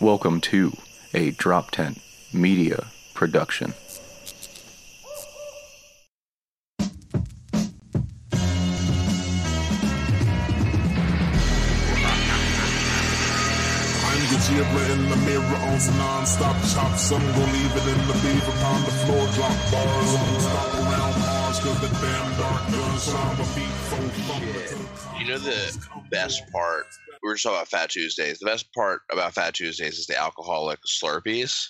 Welcome to a Drop Tent Media Production. I'm the zebra in the mirror on some non-stop chops. Some gon' leave it in the beaver upon the floor, drop bars. Some stop around Mars cause the damn dark guns shine my feet full You know the best part? We were just talking about Fat Tuesdays. The best part about Fat Tuesdays is the alcoholic Slurpees.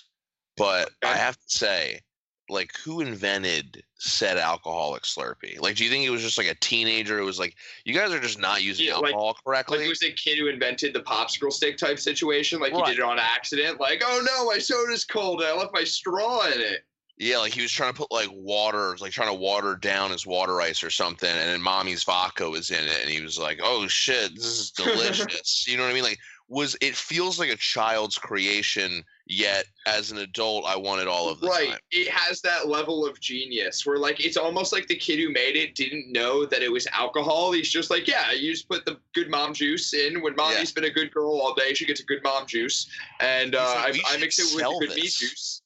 But I have to say, like, who invented said alcoholic Slurpee? Like, do you think it was just like a teenager who was like, "You guys are just not using Yeah, like- alcohol Like correctly"? it was a kid who invented the popsicle stick type situation. Like he did it on accident. Like, oh no, my soda's cold. I left my straw in it. Yeah, like he was trying to put like water, like trying to water down his water ice or something, and then mommy's vodka was in it, and he was like, "Oh shit, this is delicious." you know what I mean? Like, was it feels like a child's creation, yet as an adult, I want it all of the Right. time. It has that level of genius where like it's almost like the kid who made it didn't know that it was alcohol. He's just like, yeah, you just put the good mom juice in. When mommy's been a good girl all day, she gets a good mom juice, and uh, like, I, I mix it with good meat juice.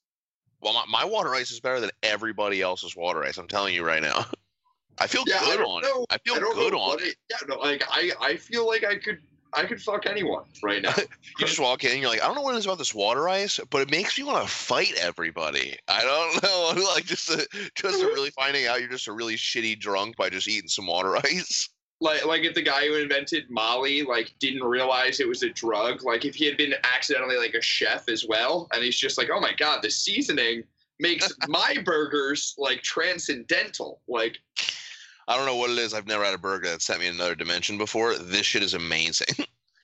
Well, my, my water ice is better than everybody else's water ice. I'm telling you right now. I feel Yeah, good don't on know. it. I feel I good on it. it. Yeah, no, like I, I feel like I could, I could fuck anyone right now. You just walk in, and you're like, I don't know what it is about this water ice, but it makes me want to fight everybody. I don't know, like just a, just a really finding out you're just a really shitty drunk by just eating some water ice. Like like if the guy who invented Molly like didn't realize it was a drug, like if he had been accidentally like a chef as well, and he's just like, oh my god, the seasoning makes my burgers like transcendental. Like I don't know what it is. I've never had a burger that sent me in another dimension before. This shit is amazing.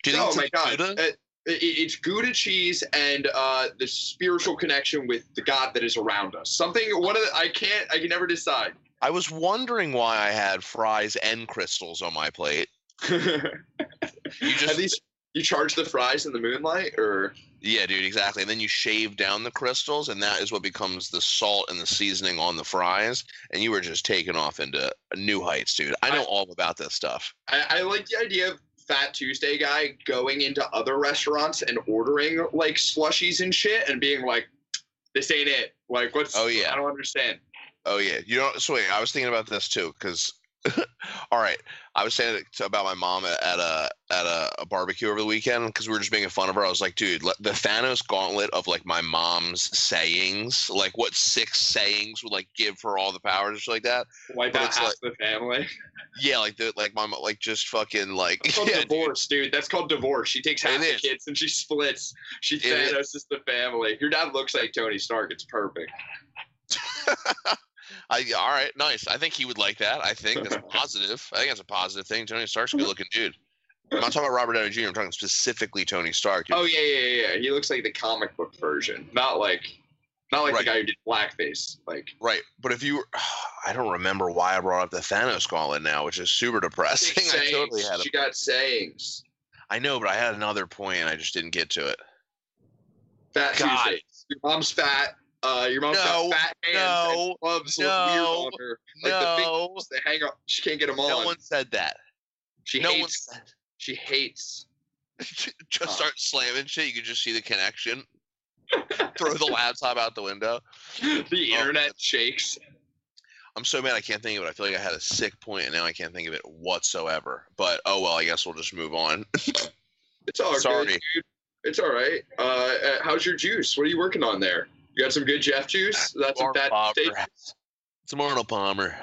Do you think oh it's my god, it, it's Gouda cheese and uh, the spiritual connection with the God that is around us. Something one of the, I can't I can never decide. I was wondering why I had fries and crystals on my plate. you just- these, you charge the fries in the moonlight or Yeah, dude, exactly. And then you shave down the crystals, and that is what becomes the salt and the seasoning on the fries. And you were just taken off into new heights, dude. I know I- all about this stuff. I, I like the idea of Fat Tuesday guy going into other restaurants and ordering like slushies and shit and being like, "This ain't it." Like, what's? Oh, yeah. I don't understand. Oh yeah, you know. So wait, I was thinking about this too, because all right, I was saying it to, about my mom at, at a at a, a barbecue over the weekend because we were just making fun of her. I was like, dude, le- the Thanos gauntlet of like my mom's sayings, like what six sayings would like give her all the powers, and shit like that. Wipe out half like- the family. Yeah, like the like my like just fucking like That's called yeah, divorce, dude. That's called divorce. She takes half It the is. kids and she splits. She It is. Thanos is the family. Your dad looks like Tony Stark. It's perfect. I all right, nice. I think he would like that. I think that's positive. I think that's a positive thing. Tony Stark's a good looking dude. I'm not talking about Robert Downey Jr. I'm talking specifically Tony Stark. Dude. Oh yeah, yeah, yeah. He looks like the comic book version, not like, not like Right. the guy who did blackface. Like, Right, but if you, were, I don't remember why I brought up the Thanos gauntlet now, which is super depressing. I totally had. A, She got sayings. I know, but I had another point and I just didn't get to it. Fat God. Tuesdays. Your mom's fat. Uh, your mom's No, got fat hands no, and gloves look weird on her. Like the no, fingers, they hang up. She can't get them on. no one said that. she no one hates. said. She hates. just Oh. start slamming shit. You can just see the connection. Throw the laptop out the window. The Oh. internet shakes. I'm so mad I can't think of it. I feel like I had a sick point and now I can't think of it whatsoever. But oh well, I guess we'll just move on. It's all Sorry. good, dude. It's all right. Uh, uh, how's your juice? What are you working on there? You got some good Jeff juice? That's some fat steak. Some Arnold Palmer,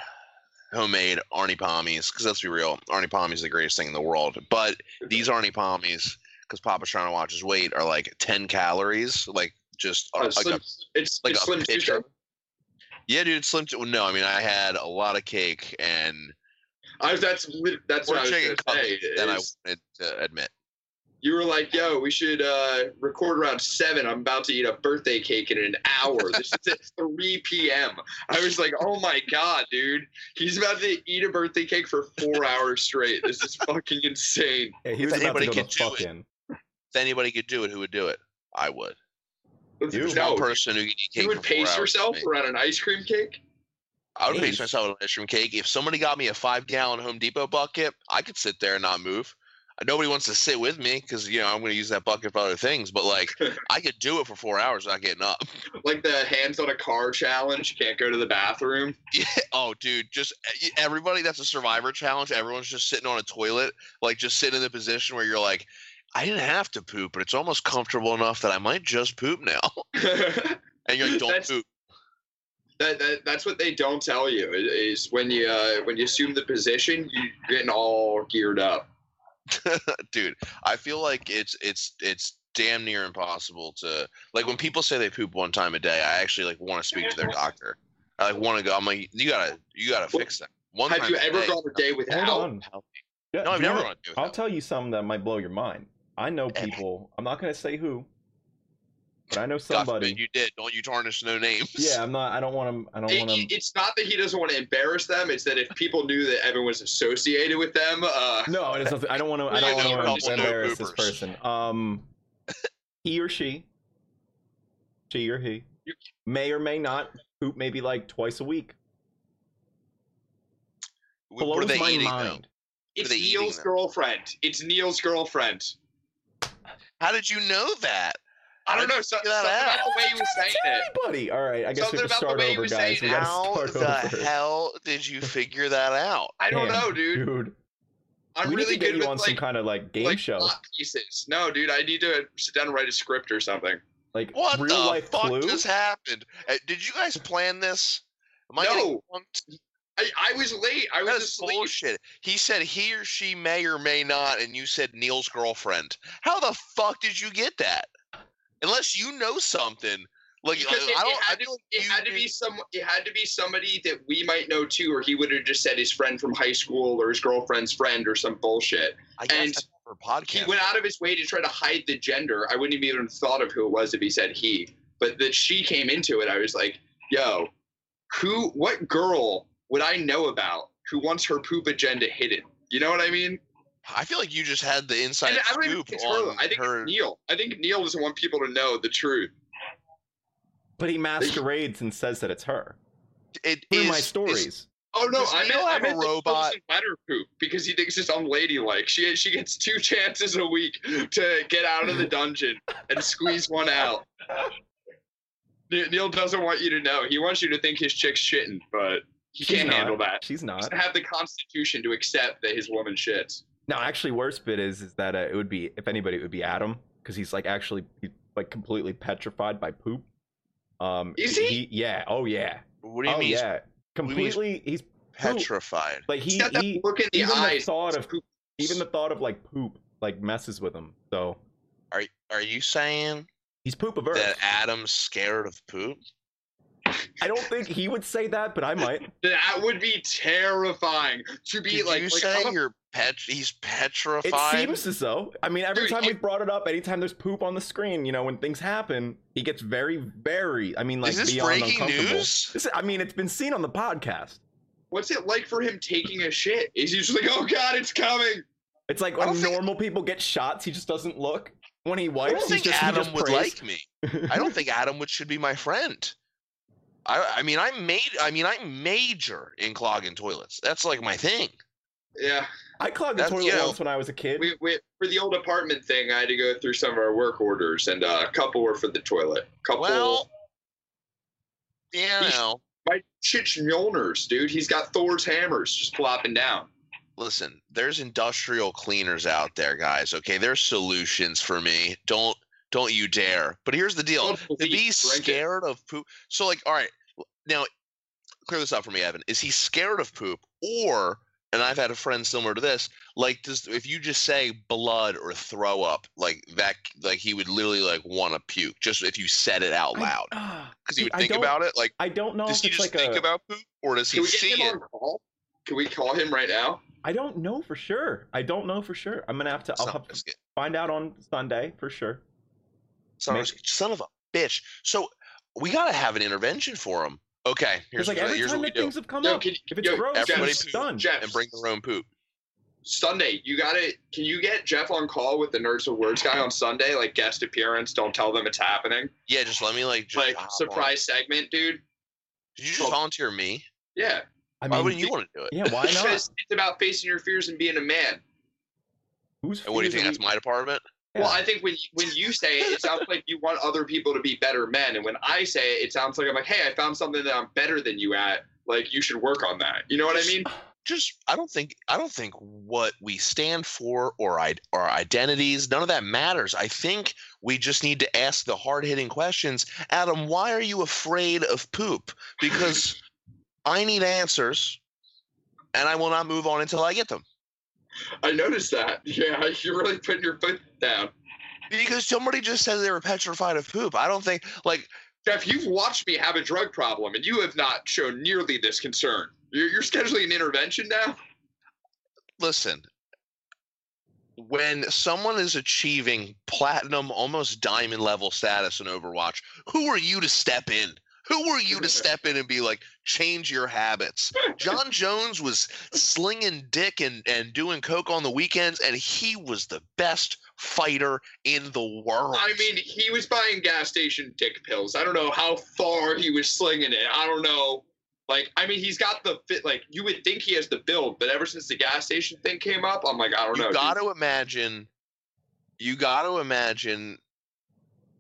homemade Arnie Palmies. Because let's be real, Arnie Palmies is the greatest thing in the world. But these Arnie Palmies, because Papa's trying to watch his weight, are like 10 calories. Like just Uh, like slim, a, it's like it's a slim pitcher. yeah, dude. Slim. To, no, I mean I had a lot of cake and I that's that's what I was chicken gonna say. than I wanted to admit. You were like, "Yo, we should uh, record around seven. I'm about to eat a birthday cake in an hour. This is at 3 p.m." I was like, "Oh my god, dude! He's about to eat a birthday cake for four hours straight. This is fucking insane." Yeah, he If was about anybody could do it, fucking. If anybody could do it, who would do it? I would. You? There's no, one person who could eat cake you would for pace hours yourself with around an ice cream cake. I would pace Pace? myself an ice cream cake. If somebody got me a five gallon Home Depot bucket, I could sit there and not move. Nobody wants to sit with me because you know I'm going to use that bucket for other things. But like, I could do it for four hours without getting up. like the hands on a car challenge. You can't go to the bathroom. Yeah. Oh, dude, just e- everybody that's a survivor challenge. Everyone's just sitting on a toilet, like just sitting in the position where you're like, I didn't have to poop, but it's almost comfortable enough that I might just poop now. And you're like, don't That's- poop. that that's what they don't tell you is when you uh, when you assume the position, you're getting all geared up. dude i feel like it's it's it's damn near impossible to like when people say they poop one time a day i actually like want to speak to their doctor i like want to go i'm like you gotta you gotta Well, fix that one Have time you a ever day, gone a day without? Hold on. healthy. Yeah, no i've do you never wanna- gone to I'll tell you something that might blow your mind. I know people. I'm not gonna say who, but I know God somebody. you did don't you tarnish no names Yeah, I'm not. I don't want to. I don't It- want it- to. it's not that he doesn't want to embarrass them. It's that if people knew that Evan was associated with them, uh, No, it is nothing. I don't want to. I I don't want to no embarrass this person. Um, he or she, she or he, may or may not poop maybe like twice a week. what Blows are they my eating though mind. it's Neil's girlfriend. It's Neil's girlfriend. how did you know that I don't know. So, you figure something about the way you were saying it. Everybody. All right. I guess Something we have to start over, was guys. We how start the over. hell did you figure that out I don't Damn, know, dude. Dude, I'm we really need to get good you on like, some kind of like game like show, plot pieces. No, dude, I need to sit down and write a script or something. like what real the life fuck clue. just happened Uh, did you guys plan this Am I No. getting punked? I, I was late. I was That is asleep. bullshit. He said he or she may or may not, and you said Neil's girlfriend. How the fuck did you get that? Unless you know something. Like Because I it, don't. it I had, to, it had to be some. It had to be somebody that we might know too, or he would have just said his friend from high school or his girlfriend's friend or some bullshit. I guess and for podcast. He went out of his way to try to hide the gender. I wouldn't even have even thought of who it was if he said he. But that she came into it, I was like, "Yo, who? What girl would I know about who wants her poop agenda hidden?" You know what I mean? I feel like you just had the inside And I scoop think it's on I think her. it's Neil. I think Neil doesn't want people to know the truth. But he masquerades and says that it's her. It Through is my is- stories. Oh no, Does I Neil meant, I have a meant that robot? doesn't let her poop because he thinks it's unladylike. She she gets two chances a week to get out of the dungeon and squeeze one out. Neil doesn't want you to know. He wants you to think his chick's shitting, but he She's can't not. handle that. She's He doesn't have the constitution to accept that his woman shits. No, actually, worst bit is is that uh, it would be if anybody, it would be Adam because he's like actually he's, like completely petrified by poop. Um, Is he? Yeah. Oh yeah. What do you oh mean? he's yeah. do you mean he's Completely. He's petrified. like he he look in the even the thought of- poop. even the thought of like poop like messes with him. So Are are you saying he's poop averse. that Adam's scared of poop? I don't think he would say that, but I might. that would be terrifying to be Did like. you like say I'm a- you're pet? He's petrified. It seems as though. I mean, every Dude, time it- we've brought it up, anytime there's poop on the screen, you know, when things happen, he gets very, very. I mean, like is this beyond breaking uncomfortable. news? This, I mean, it's been seen on the podcast. What's it like for him taking a shit? Is he just like, oh god, it's coming? It's like when don't think- normal people get shots, he just doesn't look. When he I wipes, don't he's think just, he Adam just would prays. like me. I don't think Adam would should be my friend. I I mean I'm made I mean I'm major in clogging toilets. That's like my thing. Yeah. I clogged the That's- toilet you know, once when I was a kid. We, we for the old apartment thing, I had to go through some of our work orders, and uh, a couple were for the toilet. Couple, Well, yeah, He's- no. my shit's Mjolnir's, dude. He's got Thor's hammers just flopping down. Listen, there's industrial cleaners out there, guys. Okay, there's solutions for me. Don't don't you dare. But here's the deal: to be drink it. scared of poop. So, like, all right, now clear this up for me, Evan. Is he scared of poop, or and I've had a friend similar to this. Like, does if you just say blood or throw up, like that, like he would literally like want to puke just if you said it out loud, because he would think about it. Like, I don't know does if he it's just like think a. about poop, or does he Can we see get it? on call? Can we call him right now? I don't know for sure. I don't know for sure. I'm gonna have to. I'll Son, have to find out on Sunday for sure. son of a- Maybe. son of a bitch. So we gotta have an intervention for him. Okay, here's, like what, every here's time what we do. things have come Yo, up, can- if it's yo, gross, everybody it's poop. done. Jeff, and bring their own poop. Sunday, you gotta. Can you get Jeff on call with the Nerds of Words guy on Sunday? Like guest appearance. Don't tell them it's happening. Yeah, just let me like just like hop on. surprise segment, dude. Did you just volunteer me? Yeah. I Why mean, wouldn't you want to do it? yeah, why not? Because it's about facing your fears and being a man. Who's And what do you think? That's my department. Well, I think when when you say it, it sounds like you want other people to be better men, and when I say it, it sounds like I'm like, hey, I found something that I'm better than you at. Like you should work on that. You know what I mean? Just I don't think I don't think what we stand for or I our identities none of that matters. I think we just need to ask the hard hitting questions. Adam, why are you afraid of poop? Because I need answers, and I will not move on until I get them. I noticed that. Yeah, you're really putting your foot down. Because somebody just said they were petrified of poop. I don't think like Jeff, you've watched me have a drug problem, and you have not shown nearly this concern. You're, you're scheduling an intervention now. listen. When someone is achieving platinum, almost diamond level status in Overwatch, who are you to step in? Who are you to step in and be like, change your habits? Jon Jones was slinging dick and, and doing coke on the weekends, and he was the best fighter in the world. I mean, he was buying gas station dick pills. I don't know how far he was slinging it. I don't know. Like, I mean, he's got the fit. Like, you would think he has the build, but ever since the gas station thing came up, I'm like, I don't know. you got to imagine you got to imagine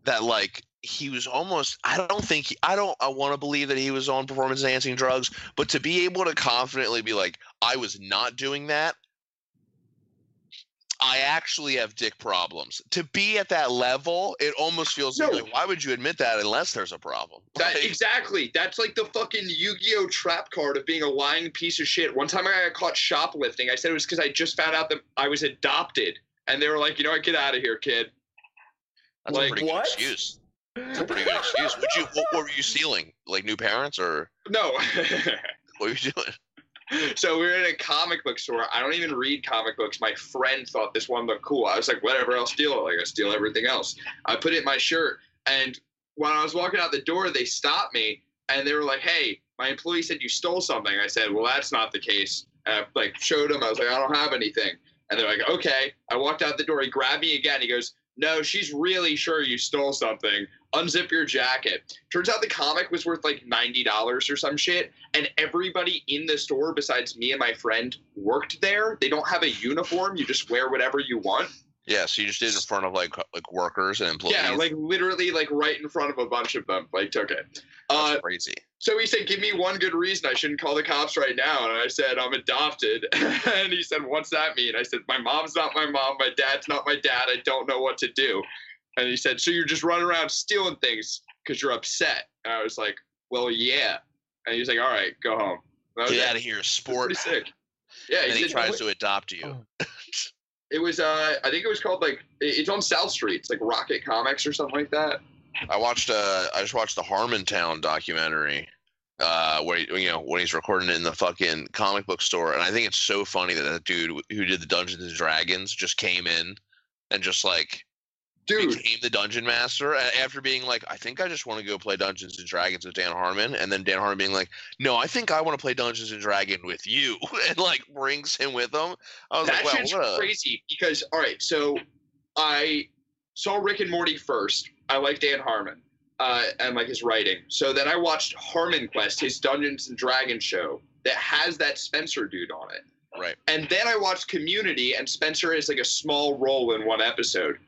that like he was almost i don't think he, i don't i want to believe that he was on performance enhancing drugs but to be able to confidently be like i was not doing that i actually have dick problems to be at that level it almost feels No. like why would you admit that unless there's a problem That Like, exactly. That's like the fucking Yu-Gi-Oh trap card of being a lying piece of shit. One time I got caught shoplifting. I said it was because I just found out that I was adopted, and they were like, "You know what? Get out of here, kid." that's like, a pretty what? good excuse that's a pretty good excuse would you what, what were you stealing like new parents or No. what were you doing so we were in a comic book store. I don't even read comic books. My friend thought this one looked cool. I was like, whatever, I'll steal it. Like I steal everything else. I put it in my shirt, and when I was walking out the door, they stopped me and they were like, "Hey, my employee said you stole something." I said, "Well, that's not the case." And I like showed him. I was like, "I don't have anything." And they're like, "Okay." I walked out the door. He grabbed me again. He goes, "No, she's really sure you stole something. Unzip your jacket." Turns out the comic was worth like ninety dollars or some shit, and everybody in the store besides me and my friend worked there. They don't have a uniform. You just wear whatever you want. Yeah, so you just did it in front of like like workers and employees. Yeah, like literally, like right in front of a bunch of them. Like took it. Uh, That's crazy. so he said, "Give me one good reason I shouldn't call the cops right now." And I said, "I'm adopted." and he said, "What's that mean?" I said, "My mom's not my mom. My dad's not my dad. I don't know what to do." And he said, "So you're just running around stealing things because you're upset?" And I was like, "Well, yeah." And he was like, "All right, go home." And I was Get like, out of here, sport. Sick. Yeah, And he he said, tries to adopt you. Oh. It was. Uh, I think it was called like it's on South Street. It's like Rocket Comics or something like that. I watched uh I just watched the Harmontown documentary. Uh, where he- you know when he's recording it in the fucking comic book store, and I think it's so funny that that dude who did the Dungeons and Dragons just came in and just like Dude, became the dungeon master after being like, I think I just want to go play Dungeons and Dragons with Dan Harmon, and then Dan Harmon being like, No, I think I want to play Dungeons and Dragons with you, and like brings him with him. I was that like, Wow, shit's what a crazy because all right, so I saw Rick and Morty first. I like Dan Harmon uh, and like his writing. So then I watched Harmon Quest, his Dungeons and Dragons show that has that Spencer dude on it. right. And then I watched Community, and Spencer is like a small role in one episode.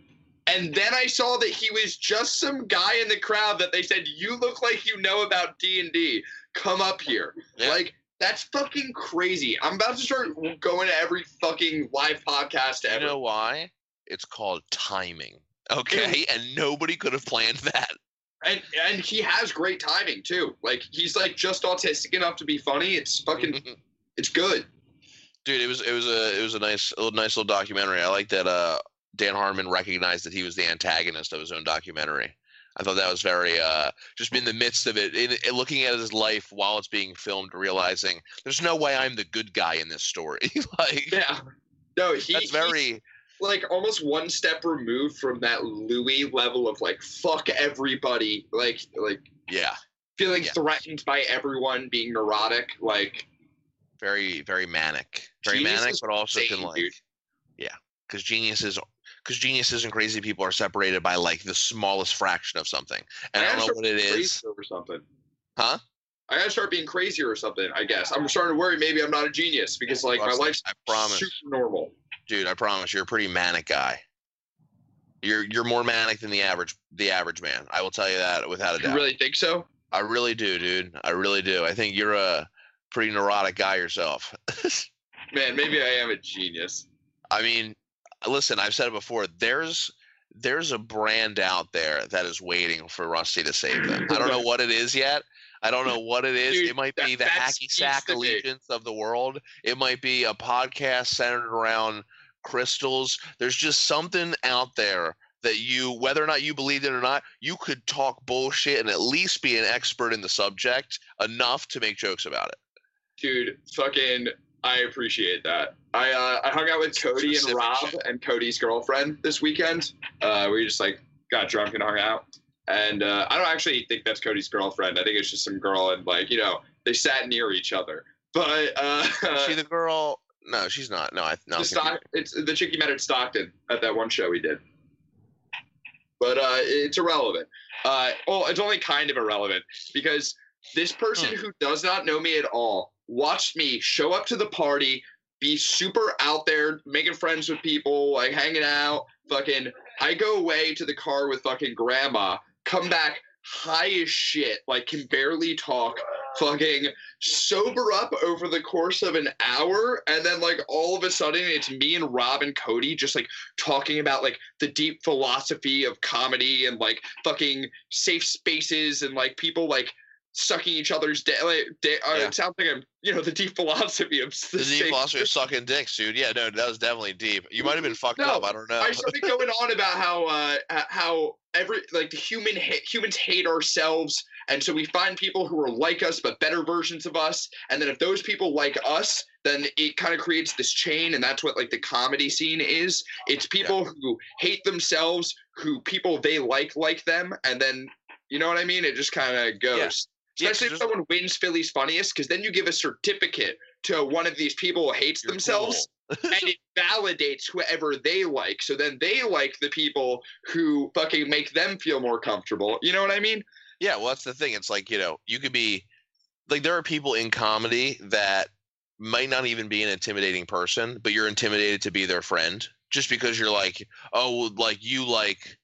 And then I saw that he was just some guy in the crowd that they said, "You look like you know about D and D. Come up here." Yeah. Like that's fucking crazy. I'm about to start going to every fucking live podcast ever. You know why? It's called timing. Okay, and nobody could have planned that. and and he has great timing too. Like he's like just autistic enough to be funny. It's fucking it's good. dude it was it was a it was a nice a nice little documentary i like that uh dan harmon recognized that he was the antagonist of his own documentary. I thought that was very uh just in the midst of it in, in looking at his life while it's being filmed realizing there's no way i'm the good guy in this story. Like Yeah. No, he, that's he's, very like almost one step removed from that Louis level of like fuck everybody, like like yeah. feeling threatened by everyone, being neurotic. Like very very manic. Very Genius manic but also can like yeah. Because geniuses because geniuses and crazy people are separated by like the smallest fraction of something and i I don't know what it crazy or something. Huh? I gotta start being crazier or something. I guess I'm starting to worry. Maybe I'm not a genius because like my life's i promise super normal. dude, I promise you're a pretty manic guy. You're you're more manic than the average the average man. I will tell you that without a doubt. You really think so? I really do, dude. I really do. I think you're a pretty neurotic guy yourself. Man, maybe I am a genius. I mean, listen, I've said it before. There's there's a brand out there that is waiting for Rusty to save them. I don't know what it is yet. I don't know what it is. Dude, it might that- be the hacky sack allegiance of the world. It might be a podcast centered around crystals. There's just something out there that you, whether or not you believe it or not, you could talk bullshit and at least be an expert in the subject enough to make jokes about it. Dude, fucking, I appreciate that. I uh, I hung out with Cody and Rob and Cody's girlfriend this weekend. Uh, we just like got drunk and hung out. And uh, I don't actually think that's Cody's girlfriend. I think it's just some girl and like you know they sat near each other. But uh, she the girl? No, she's not. No, I no. the Stock, it's the chick you met at Stockton at that one show we did. But uh, it's irrelevant. Uh, well, it's only kind of irrelevant because this person who does not know me at all watched me show up to the party, be super out there, making friends with people, like hanging out. Fucking, I go away to the car with fucking grandma, come back high as shit, like can barely talk, fucking sober up over the course of an hour and then like all of a sudden it's me and rob and cody just like talking about like the deep philosophy of comedy and like fucking safe spaces and like people like sucking each other's day like, da- uh, Yeah. it sounds like i'm you know the deep philosophy of The the deep philosophy of sucking dicks, dude. Yeah, no, that was definitely deep. You might have been fucked No, up. I don't know. I started going on about how uh, how every like the human ha- humans hate ourselves, and so we find people who are like us but better versions of us, and then if those people like us, then it kind of creates this chain, and that's what like the comedy scene is. It's people who hate themselves, who people they like like them, and then you know what I mean. It just kind of goes. Yeah, Especially if someone wins Philly's funniest, because then you give a certificate to one of these people who hates themselves and it validates whoever they like. So then they like the people who fucking make them feel more comfortable. You know what I mean? Yeah, well, that's the thing. It's like, you know, you could be like, there are people in comedy that might not even be an intimidating person, but you're intimidated to be their friend just because you're like, oh, like you like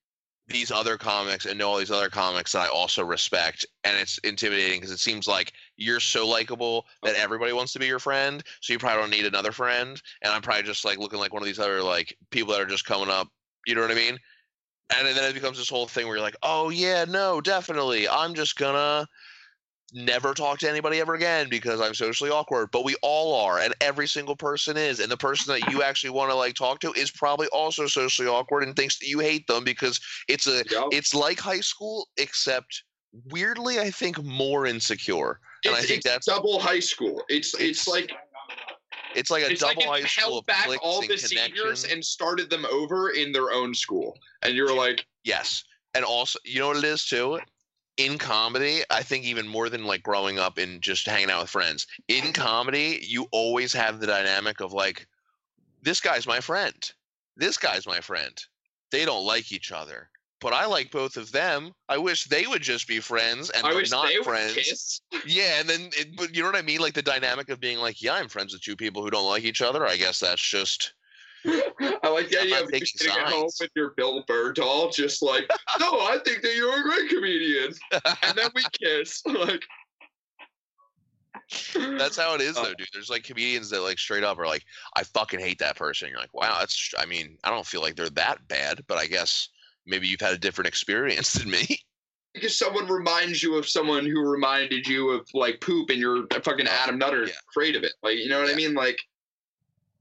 these other comics and know all these other comics that I also respect. And it's intimidating because it seems like you're so likable that everybody wants to be your friend. So you probably don't need another friend. And I'm probably just like looking like one of these other like people that are just coming up. You know what I mean? and then it becomes this whole thing where you're like, oh yeah, no, definitely, I'm just gonna never talk to anybody ever again because I'm socially awkward. But we all are, and every single person is, and the person that you actually want to like talk to is probably also socially awkward and thinks that you hate them because it's a Yup. it's like high school except weirdly I think more insecure. And I It's, think it's that's double high school. It's it's, It's like it's like a it's double like high school held back all and the seniors and started them over in their own school. And you're like, Yes. And also, you know what it is too? In comedy, I think even more than like growing up and just hanging out with friends, in comedy, you always have the dynamic of like, this guy's my friend. This guy's my friend. They don't like each other. But I like both of them. I wish they would just be friends and I they're not they friends. Yeah, and then, it, but you know what I mean? Like the dynamic of being like, yeah, I'm friends with two people who don't like each other. I guess that's just I like the idea of you sitting at home with your Bill Burr doll, just like, no, I think that you're a great comedian. And then we kiss. Like That's how it is, Uh, though, dude. There's like comedians that like straight up are like, I fucking hate that person. You're like, wow, that's. I mean, I don't feel like they're that bad, but I guess maybe you've had a different experience than me. because someone reminds you of someone who reminded you of like poop and you're fucking Adam Nutter yeah. afraid of it. Like you know what I mean? Like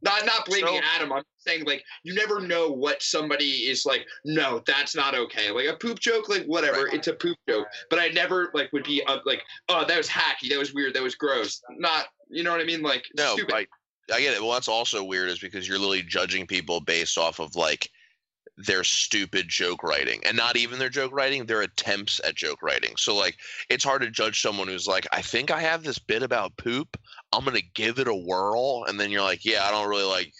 not not blaming So- Adam. I'm saying like you never know what somebody is like, no, that's not okay. Like a poop joke, like whatever, Right. it's a poop joke. But I never like would be uh, like, oh, that was hacky, that was weird, that was gross. Not you know what I mean? Like No, stupid. I, I get it. Well, that's also weird, is because you're literally judging people based off of like their stupid joke writing, and not even their joke writing, their attempts at joke writing. So like, it's hard to judge someone who's like, I think I have this bit about poop. I'm gonna give it a whirl, and then you're like, yeah, I don't really like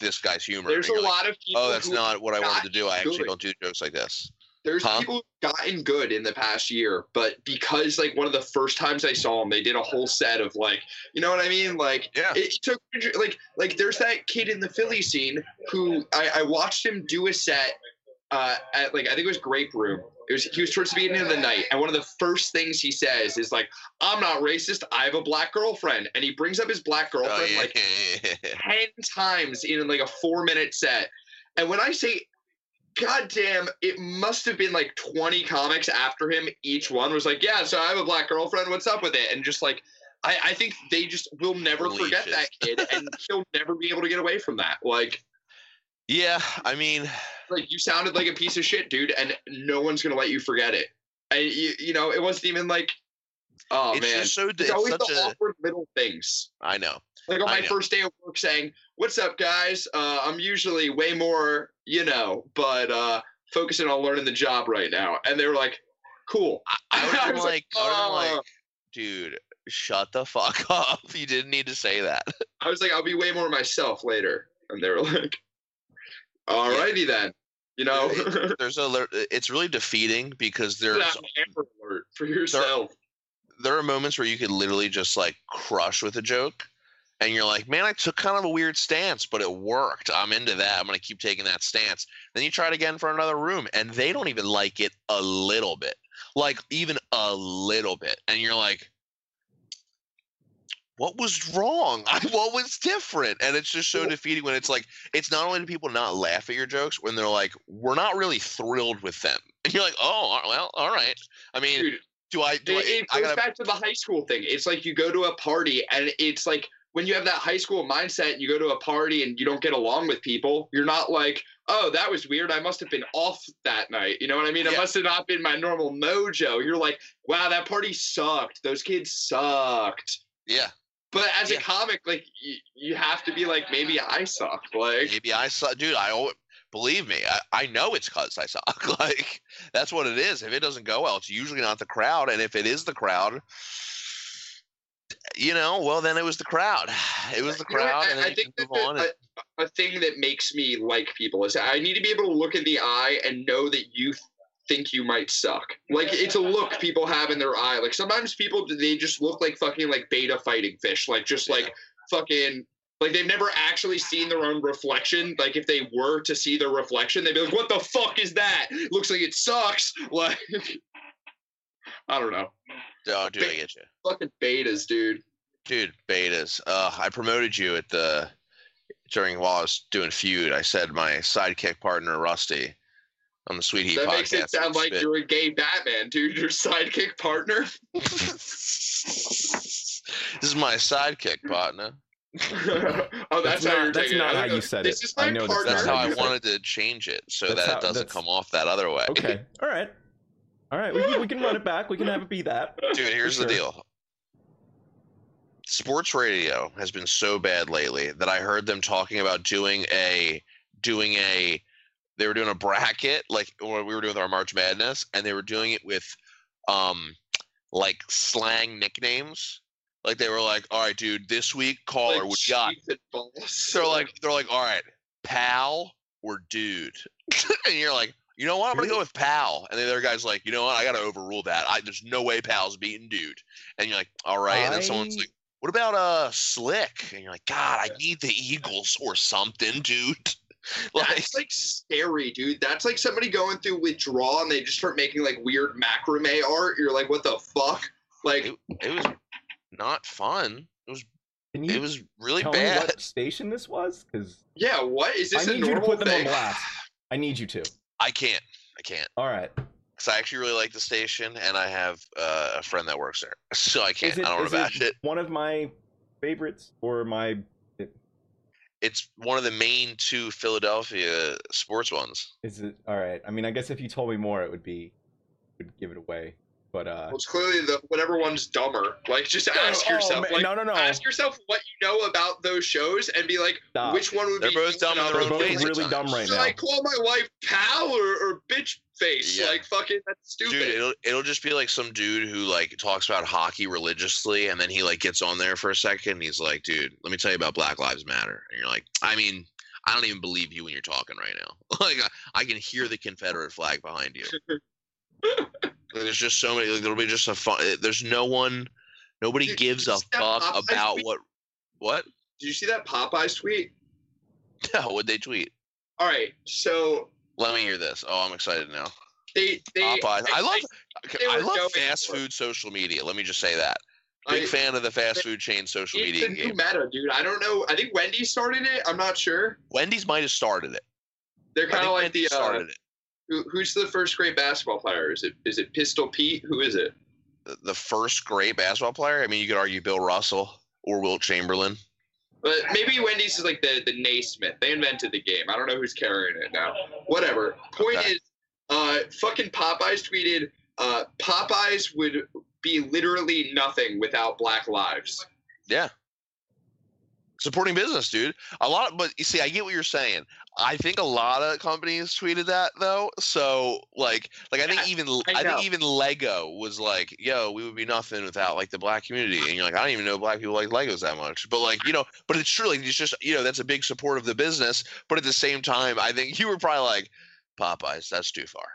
this guy's humor. There's a like, lot of oh, people. Oh, that's not what I wanted to do. I actually don't do jokes like this. There's Huh? people who've gotten good in the past year, but because like one of the first times I saw them, they did a whole set of like, you know what I mean? Like Yeah. it, it took like like there's that kid in the Philly scene who I, I watched him do a set uh, at like I think it was Grape Room. It was he was towards the beginning of the night, and one of the first things he says is like, "I'm not racist. I have a black girlfriend," and he brings up his black Oh, girlfriend yeah. like ten times in like a four minute set. And when I say goddamn, it must have been like 20 comics after him. Each one was like, Yeah, so I have a black girlfriend, what's up with it? And just like I, I think they just will never forget that kid and he'll never be able to get away from that. Like yeah, I mean, like you sounded like a piece of shit, dude, and no one's gonna let you forget it. And you, you know, it wasn't even like oh it's man. just so. It's It's always such the a. awkward little things. I know. like on I my know. first day of work saying what's up guys uh, i'm usually way more you know but uh, focusing on learning the job right now. And they were like cool. I, I I was like, like, I "Oh." like, dude, shut the fuck up. You didn't need to say that. i was like i'll be way more myself later. And they were like alrighty then you know? There's a, it's really defeating because there's out an Amber alert for yourself. There are moments where you could literally just like crush with a joke and you're like man i took kind of a weird stance but it worked. I'm into that. I'm going to keep taking that stance. Then you try it again for another room and they don't even like it a little bit like even a little bit and you're like what was wrong? What was different? And it's just so defeating when it's like it's not only do people not laugh at your jokes when they're like we're not really thrilled with them. And you're like oh well all right. I mean dude do i do it, i, it I goes gotta back to the high school thing. It's like you go to a party and it's like when you have that high school mindset and you go to a party and you don't get along with people, you're not like, oh, that was weird. I must have been off that night. You know what I mean? It must have not been my normal mojo. You're like, wow, that party sucked. Those kids sucked. yeah But as Yeah. a comic, like you, you have to be like, maybe I suck. Like, Maybe I saw, dude. I al- believe me. I, I know it's cause I suck. like that's what it is. If it doesn't go well, it's usually not the crowd, and if it is the crowd, you know, well then it was the crowd. It was the You know crowd, I- I think can that move on. the- and- a thing that makes me like people is I need to be able to look in the eye and know that you think you might suck. Like it's a look people have in their eye. Like sometimes people they just look like fucking like beta fighting fish. Like just like fucking like they've never actually seen their own reflection. Like if they were to see their reflection, they'd be like, "What the fuck is that? Looks like it sucks." Like I don't know. Oh, dude, I get you, Fucking betas, dude. dude. Betas. Uh, I promoted you at the during while I was doing feud. I said my sidekick partner Rusty on the Sweet Heat That podcast. makes it sound like spit- you're a gay Batman, dude. Your sidekick partner. this is my sidekick partner. oh, that's, That's how not- you're that's not how you go, said this it. is my I know partner. That's how I you said it. wanted to change it so That's that how- it doesn't come off that other way. Okay. All right. All right. We can, we can run it back. We can have it be that. Dude, here's the deal. Sports radio has been so bad lately that I heard them talking about doing a doing a they were doing a bracket like what we were doing with our March Madness and they were doing it with um like slang nicknames. Like they were like, "All right, dude, this week caller, Like what you got?" cheap and balls. They're like, they're like, "All right, pal or dude," and you're like, "You know what? I'm gonna go with pal." And the other guy's like, "You know what? I gotta overrule that. I, there's no way pal's beating dude." And you're like, "All right," and then someone's like, "What about uh slick?" And you're like, "God, I need the Eagles or something, dude." like, That's like scary, dude. That's like somebody going through withdrawal and they just start making like weird macrame art. You're like, what the fuck? Like, it, it was not fun. It was Can it was really tell me bad. what station this was? Because yeah, what is this a need you to normal put them on thing? blast. I need you to. I can't. I can't. All right. Because I actually really like the station, and I have uh, a friend that works there, so I can't. It, I don't want to bash it. One of my favorites or my It's one of the main two Philadelphia sports ones. is it all right? I mean, I guess if you told me more, it would be would give it away. But uh, Well, it's clearly the whatever one's dumber. Like, just ask oh, yourself. man, like, no, no, no. Ask yourself what you know about those shows and be like, Stop. which one would They're be both dumb in They're both ways at really dumb times. right Should now. I call my wife pal or, or bitch face? Yeah. Like fucking that's stupid. Dude, it'll it'll just be like some dude who like talks about hockey religiously, and then he like gets on there for a second. And he's like, "Dude, let me tell you about Black Lives Matter," and you're like, "I mean, I don't even believe you when you're talking right now. Like I, I can hear the Confederate flag behind you. There's just so many. Like, there'll be just a fun. eh, There's no one. Nobody Dude, gives a fuck Popeyes about tweet? what. What? Did you see that Popeyes tweet? No, what'd they tweet? All right, so Let me hear this. Oh, I'm excited now. they they Popeyes. I love. I love fast food social media. Let me just say that. Big I- fan of the fast food chain social It's media the new game. meta, dude. I don't know. I think Wendy started it. I'm not sure. Wendy's might have started it. They're kind of like Wendy's the uh, started it. Who, who's the first great basketball player? Is it is it Pistol Pete? Who is it? The- The first great basketball player. I mean, you could argue Bill Russell or Wilt Chamberlain. But maybe Wendy's is like the the Naismith. They invented the game. I don't know who's carrying it now. Whatever. Point Okay. is, uh, fucking Popeyes tweeted, uh, Popeyes would be literally nothing without Black Lives. Yeah. Supporting business, dude. A lot, but you see, I get what you're saying. I think a lot of companies tweeted that though. So like, like I think Yeah, even I I, think even Lego was like, "Yo, we would be nothing without like the black community." And you're like, I don't even know black people like Legos that much. But like, you know, but it's true. Like, it's just you know, that's a big support of the business. But at the same time, I think you were probably like, Popeyes, that's too far.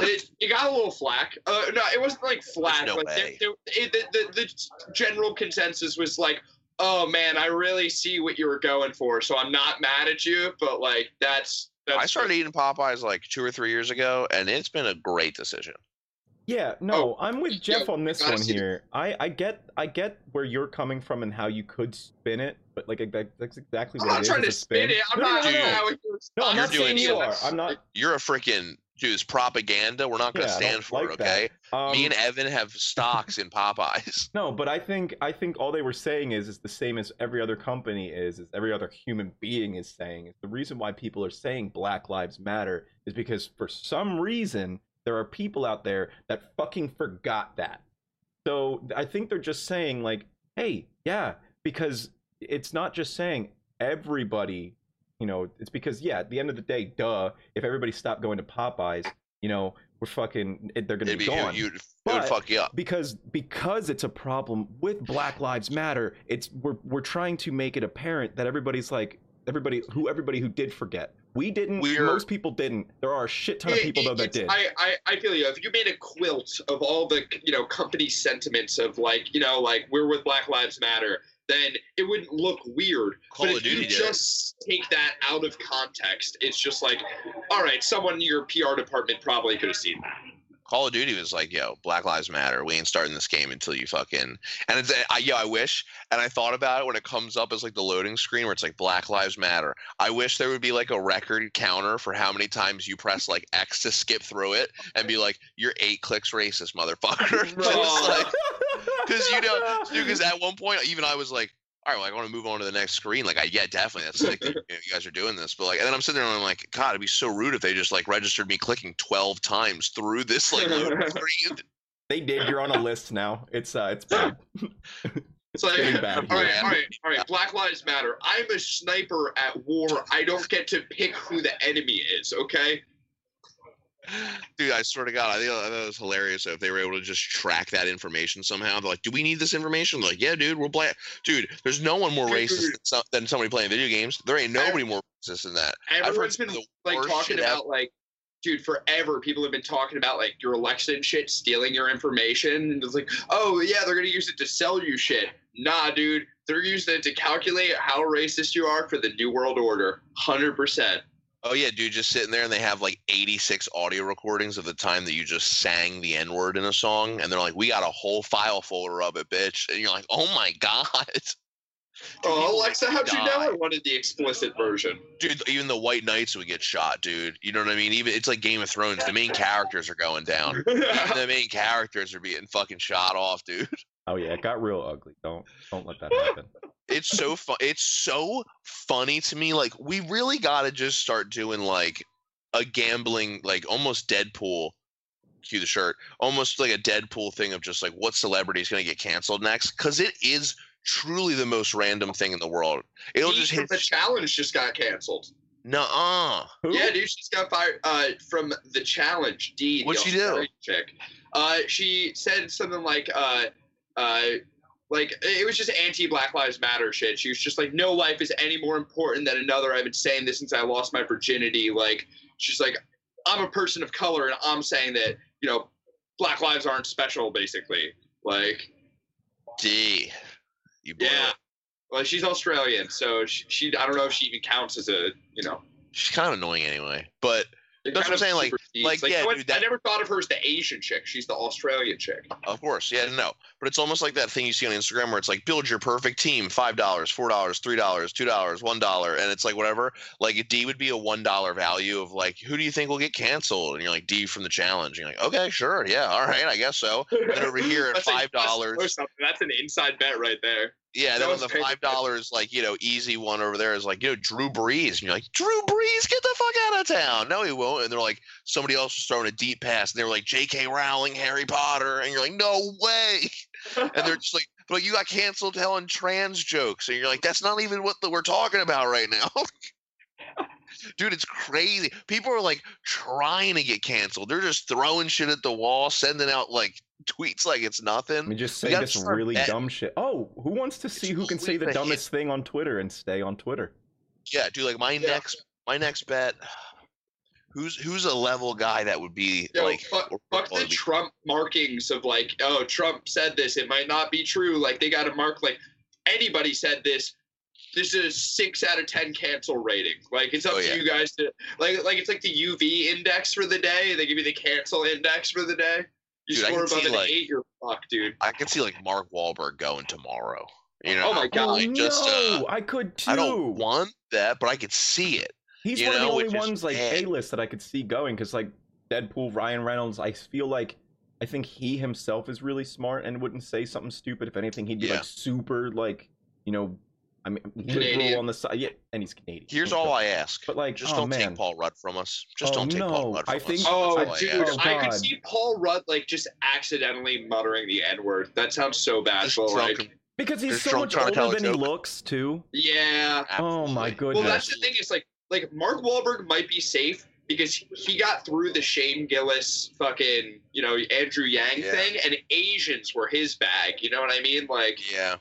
It, it got a little flack. Uh, no, it wasn't like flack. no like way. they- they- it- the, the the general consensus was like, "Oh man, I really see what you were going for, so I'm not mad at you." But like, that's that's I started eating Popeyes like two or three years ago, and it's been a great decision. Yeah, no, oh, I'm with yeah, Jeff on this one here. I, I get I get where you're coming from and how you could spin it, but like that, that's exactly what I'm what not it is. trying to a spin it. I'm No, no, not no, doing no. that with your No, I'm You're not doing saying you it. are. I'm not. You're a freaking It's propaganda. We're not going to Yeah, stand for like it. Okay. Um, Me and Evan have stocks in Popeyes. No, but I think I think all they were saying is is the same as every other company is, is every other human being is saying. The reason why people are saying Black Lives Matter is because for some reason there are people out there that fucking forgot that. So I think they're just saying like, hey, yeah, because it's not just saying everybody, you know, it's because yeah, at the end of the day, duh, if everybody stopped going to Popeyes, you know, we're fucking eh, they're gonna It'd be be, gone you, it would fuck you up. because because it's a problem with black lives matter it's we're we're trying to make it apparent that everybody's like everybody who everybody who did forget we didn't We're- most people didn't there are a shit ton of It- people though that did I, I, I feel you. If you made a quilt of all the you know company sentiments of like you know like we're with Black Lives Matter, then it wouldn't look weird. Call but of if you Duty did it. just take that out of context, it's just like, all right, someone in your PR department probably could have seen that. Call of Duty was like, yo, Black Lives Matter. We ain't starting this game until you fucking. And it's, I, yo, I wish. And I thought about it when it comes up as like the loading screen where it's like Black Lives Matter. I wish there would be like a record counter for how many times you press like X to skip through it and be like, you're eight clicks racist, motherfucker. Just like, because you know, because at one point, even I was like, all right, well, I want to move on to the next screen. Like, I yeah, definitely, that's sick that you, know, you guys are doing this. But like, and then I'm sitting there and I'm like, God, it'd be so rude if they just like registered me clicking 12 times through this like loading screen. they did you're on a list now it's uh it's bad It's like, bad all right, all right, all right. Black Lives Matter. I'm a sniper at war. I don't get to pick who the enemy is. Okay. Dude, I swear to God, I think it was hilarious if they were able to just track that information somehow. They're like, "Do we need this information?" They're like, "Yeah, dude, we're black." Dude, there's no one more racist than, some, than somebody playing video games. There ain't nobody more racist than that. I've heard Everyone's been like talking about like, dude, forever. People have been talking about like your election shit stealing your information, and it's like, oh yeah, they're gonna use it to sell you shit. Nah, dude, they're using it to calculate how racist you are for the New World Order. Hundred percent. Oh yeah, dude, just sitting there and they have like 86 audio recordings of the time that you just sang the N word in a song, and they're like, "We got a whole file folder of it, bitch," and you're like, "Oh my god." Dude, Oh, Alexa, how'd you know. I wanted the explicit version? Dude, even the White Knights would get shot, dude. You know what I mean? Even it's like Game of Thrones. The main characters are going down. Even the main characters are being fucking shot off, dude. Oh yeah it got real ugly don't don't let that happen It's so fun. It's so funny to me. Like we really got to just start doing like a gambling, like almost Deadpool. Cue the shirt. Almost like a Deadpool thing of just like what celebrity is gonna get canceled next? Because it is truly the most random thing in the world. It'll Dee just hit. the challenge just got canceled. Nuh-uh. Who? Yeah, dude, she's got fired uh, from the challenge. Dee. What'd the she do? Australian Chick. Uh, she said something like, uh, uh, like it was just anti Black Lives Matter shit. She was just like, no life is any more important than another. I've been saying this since I lost my virginity. Like she's like, I'm a person of color and I'm saying that you know, Black lives aren't special. Basically, like D. You yeah. Well, she's Australian, so she, she I don't know if she even counts as a you know. She's kind of annoying anyway. But That's what I'm saying, like- supersedes- like, yeah, I, dude, that- I never thought of her as the Asian chick. She's the Australian chick. Of course, yeah, no, but it's almost like that thing you see on Instagram where it's like build your perfect team, five dollars, four dollars, three dollars, two dollars, one dollar, and it's like whatever. Like a D would be a one dollar value of like who do you think will get canceled, and you're like D from the challenge, and you're like okay, sure, yeah, all right, I guess so. then over here at five dollars, or something. That's an inside bet right there. Yeah, then on the five dollars like you know easy one over there is like you know Drew Brees, and you're like Drew Brees, get the fuck out of town. No, he won't. And they're like somebody else was throwing a deep pass, and they were like J.K. Rowling, Harry Potter, and you're like no way. and they're just like, but you got canceled telling trans jokes, and you're like, that's not even what the, we're talking about right now. Dude, it's crazy. People are like trying to get canceled. They're just throwing shit at the wall, sending out like tweets like it's nothing. I nothing. mean, just say this really betting. dumb shit. Oh, who wants to see who can say the always a hit. dumbest thing on Twitter and stay on Twitter? Yeah, dude. Like my Yeah. next, my next bet. Who's who's a level guy that would be Yo, like? fuck, or- fuck or the be- Trump markings of like, oh, Trump said this. It might not be true. Like they got to mark like anybody said this. This is a six out of ten cancel rating. Like it's up Oh, to yeah. you guys to like like it's like the UV index for the day. They give you the cancel index for the day. You Dude, I score can see, above an like- eight, you're fucked, dude. I can see like Mark Wahlberg going tomorrow. You know? Oh my God. Like, just uh, no, I could too. I don't want that, but I could see it. He's you one of the only which is ones like bad. A list that I could see going because like Deadpool, Ryan Reynolds. I feel like I think he himself is really smart and wouldn't say something stupid. If anything, he'd be Yeah. like super like you know, I mean liberal Canadian. on the side. Yeah, and he's Canadian. Here's all I ask. But like, Just oh don't man, take Paul Rudd from us. Just Oh, don't take Paul Rudd from I think- us. Oh, That's I dude, ask. I could see Paul Rudd like just accidentally muttering the N word. That sounds so bad. But like, because he's so much trying to tell older than he looks too. yeah. Oh my goodness. Well, that's the thing. It's like like Mark Wahlberg might be safe because he got through the Shane Gillis fucking you know Andrew Yang Yeah. thing, and Asians were his bag. You know what I mean? Like Yeah.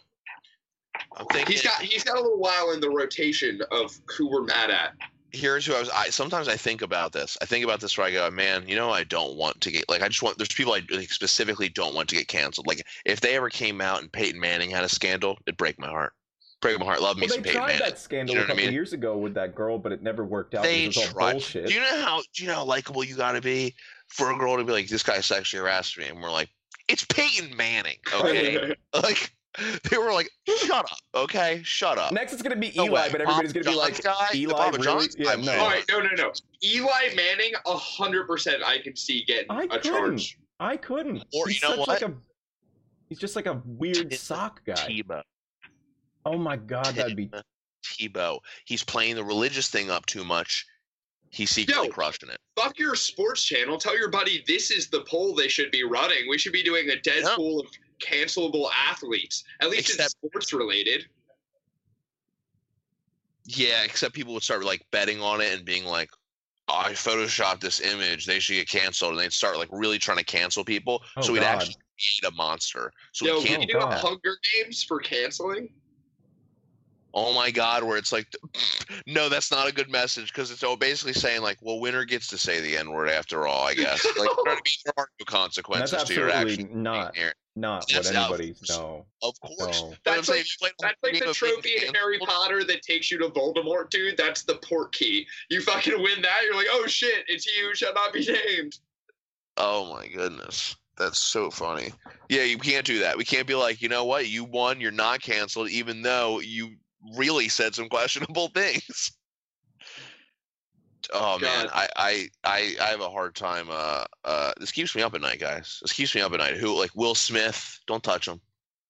I'm thinking. he's got he's got a little while in the rotation of who we're mad at. here's who I was. I sometimes I think about this. I think about this where I go, man, you know, I don't want to get like I just want. There's people I like, specifically don't want to get canceled. Like if they ever came out and Peyton Manning had a scandal, it'd break my heart. Break my heart. Love me Well, some they Peyton tried Manning. that scandal You know a what I couple mean? years ago with that girl, but it never worked out. They it was all tried. bullshit. Do you know how? Do you know how likable you got to be for a girl to be like, this guy sexually harassed me, and we're like, it's Peyton Manning, okay? like they were like, shut up, okay, shut up. Next, it's gonna be No Eli, way. but everybody's gonna be like, guy? Eli, really? John's Yeah, guy? no. All right, no, no, no. Eli Manning, a hundred percent, I can see getting I a couldn't. charge. I couldn't. Or he's you know such like a, he's just like a weird It's sock guy. Tebow. Oh my god, that'd be. Tebow. He's playing the religious thing up too much. He's secretly Yo. crushing it. Fuck your sports channel. Tell your buddy this is the poll they should be running. We should be doing a dead Yeah. pool of cancelable athletes. At least Except- it's sports related. Yeah, except people would start like betting on it and being like, oh, I photoshopped this image. They should get canceled. And they'd start like really trying to cancel people. Oh, so we'd God. actually create a monster. So Yo, we can can't you do do a God. Hunger Games for canceling? Oh my God, where it's like, no, that's not a good message because it's all basically saying like, well, winner gets to say the N word after all, I guess. Like, you know what I there are no consequences That's to your absolutely not not what That's how- anybody's. No, Of course. no. But I'm That's saying like- if you play That's like the trophy in Harry Potter that takes you to Voldemort, dude. That's the port key. You fucking win that, you're like, oh shit, it's you, shall not be named. Oh my goodness. That's so funny. Yeah, you can't do that. We can't be like, you know what, you won, you're not canceled, even though you really said some questionable things. Oh man, I, I I I have a hard time. Uh, uh, this keeps me up at night, guys. This keeps me up at night. Who like Will Smith? Don't touch him.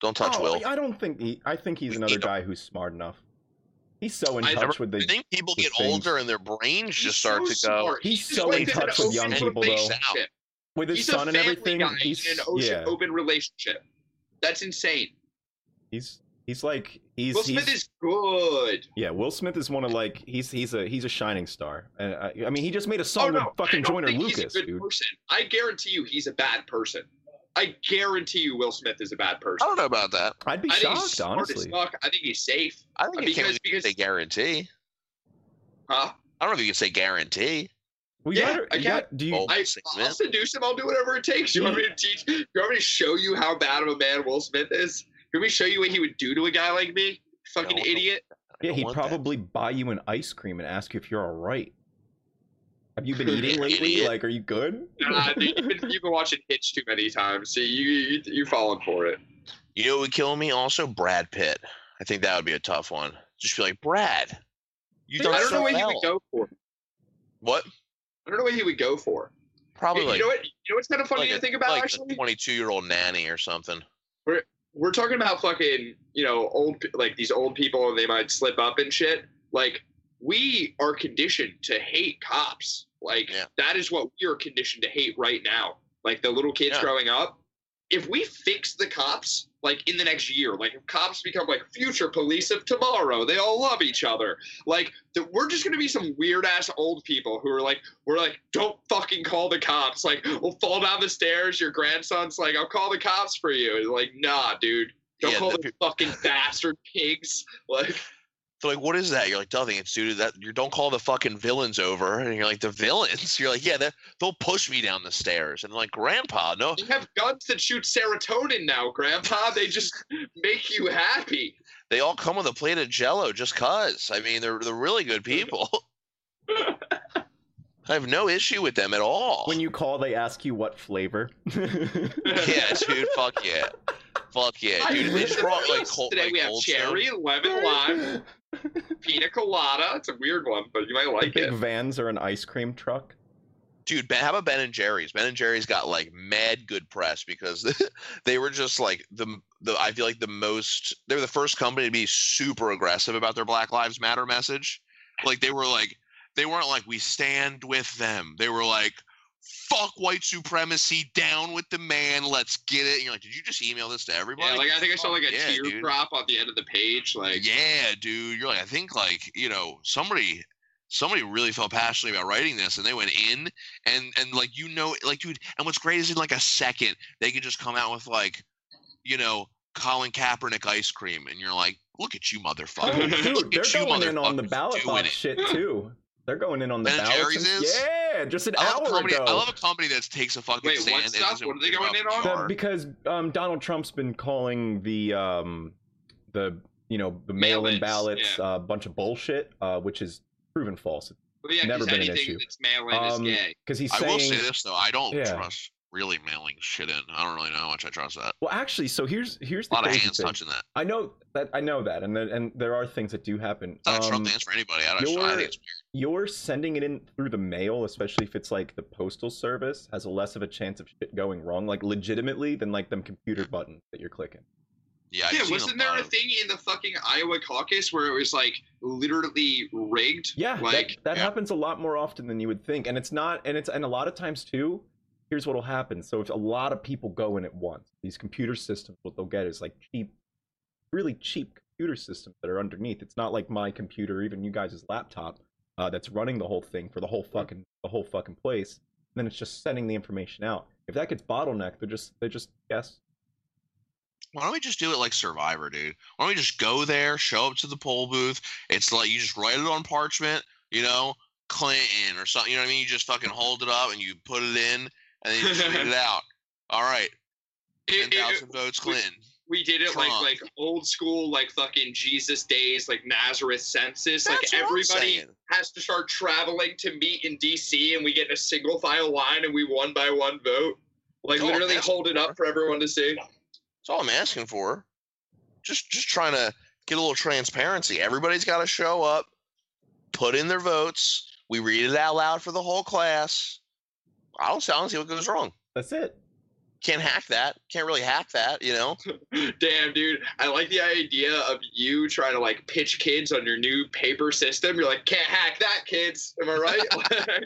Don't touch Oh, Will. I don't think he. I think he's We another guy who's smart enough. He's so in I touch never- with the. I think people get things- older and their brains He's just start so to go. smart. He's just so in an touch with young people, though. with his He's a son and everything. guy He's in an ocean, yeah. open relationship. That's insane. He's he's like he's Will he's Smith is good. yeah. Will Smith is one of like he's he's a he's a shining star. And I, I mean, he just made a Oh song no, with fucking I don't Joyner think Lucas, he's a good dude. person. I guarantee you, he's a bad person. I guarantee you, Will Smith is a bad person. I don't know about that. I'd be I think he's shocked, smart as honestly. fuck. I think he's safe. I think you Because- can't really because- say guarantee. Huh? I don't know if you can say guarantee. Well, Yeah, gotta- I can't- got- do you? Oh. I, Six I'll minutes. seduce him. I'll do whatever it takes. You want me to teach? You want me to show you how bad of a man Will Smith is? You want me show you what he would do to a guy like me? Fucking No, no. idiot. Yeah, he'd want that. probably buy you an ice cream and ask you if you're all right. Have you been eating lately? Like, are you good? Nah, dude, you've, been, you've been watching Hitch too many times. See, you you you're falling for it. You know what would kill me? Also, Brad Pitt. I think that would be a tough one. Just be like, Brad, you I don't so know what he would go for. What? I don't know what he would go for. Probably you like, know what? You know what's kind of funny like to a, think about like actually. a 22 year old nanny or something. We're talking about fucking you know old like these old people and they might slip up and shit like we are conditioned to hate cops like Yeah. that is what we are conditioned to hate right now like the little kids Yeah. growing up if we fix the cops like in the next year like if cops become like future police of tomorrow they all love each other. Like th- we're just gonna be some weird ass old people who are like we're like don't fucking call the cops. Like we'll fall down the stairs. Your grandson's like i'll call the cops for you and like nah dude. Don't Yeah, call the the fucking bastard pigs. Like They're like, what is that? You're like, nothing. It's dude that you don't call the fucking villains over. And you're like, the villains? You're like, yeah, they- they'll push me down the stairs. And I'm like, Grandpa, no. they have guns that shoot serotonin now grandpa they just make you happy They all come with a plate of jello just cuz. I mean, they're, they're really good people. I have no issue with them at all. When you call, they ask you what flavor. yeah, dude, fuck yeah. Fuck yeah, dude. They just brought like cold, today like we have cherry Stone. lemon lime pina colada it's a weird one but you might The like big it vans or an ice cream truck. Dude, Ben, how about Ben and Jerry's? Ben and Jerry's got like mad good press because they were just like the the I feel like the most they were the first company to be super aggressive about their Black Lives Matter message. Like they were like they weren't like we stand with them. They were like fuck white supremacy, down with the man, let's get it. And you're like, did you just email this to everybody? yeah like i think i saw like a Yeah, dude. teardrop on the end of the page like yeah, dude. You're like, I think like, you know, somebody somebody really felt passionately about writing this and they went in and and like you know like dude and what's great is in like a second they could just come out with like you know Colin Kaepernick ice cream and you're like look at you Oh, motherfucker dude, look they're at you going in on the ballot box it. shit too. They're going in on the Ben and ballots. Jerry's and- is? Yeah, just an I love, a hour company, ago. I love a company that takes a fucking Wait, stand what and stuff? isn't What are they going in on? the because um, Donald Trump's been calling the um, the you know the mail-in Mail-ins, ballots yeah. a bunch of bullshit, uh, which is proven false. well, yeah, 'cause never been an issue. that's mail-in Um, is gay Because he's I will say this though I don't Yeah. trust really mailing shit in I don't really know how much I trust that well, actually, so here's here's the a the lot of hands thing. touching that I know that I know that, and there, and there are things that do happen. it's not a Trump Um, dance for anybody I, just, I your- think it's you're sending it in through the mail, especially if it's like the postal service, has a less of a chance of shit going wrong, like legitimately, than like them computer buttons that you're clicking. yeah I've yeah, wasn't there lot a of- thing in the fucking Iowa caucus where it was like literally rigged? Yeah, like that, that yeah. happens a lot more often than you would think, and it's not, and it's and a lot of times too. Here's what'll happen. So if a lot of people go in at once, these computer systems, what they'll get is like cheap, really cheap computer systems that are underneath. It's not like my computer, even you guys' laptop, uh, that's running the whole thing for the whole fucking the whole fucking place. And then it's just sending the information out. If that gets bottlenecked, they're just they just guess. Why don't we just do it like Survivor, dude? Why don't we just go there, show up to the poll booth? It's like you just write it on parchment, you know, Clinton or something. You know what I mean? You just fucking hold it up and you put it in, and then you just read it out. All right, ten It- it- thousand votes, Clinton. We did it Trump. like like old school like fucking Jesus days like Nazareth census That's like everybody has to start traveling to meet in DC and we get in a single file line and we one by one vote like That's literally asking hold it up for everyone to see That's all I'm asking for. Just just trying to get a little transparency. Everybody's got to show up, put in their votes. We read it out loud for the whole class. I don't, I don't see what goes wrong. That's it. Can't hack that. Can't really hack that, you know. damn dude I like the idea of you trying to like pitch kids on your new paper system you're like can't hack that kids am I right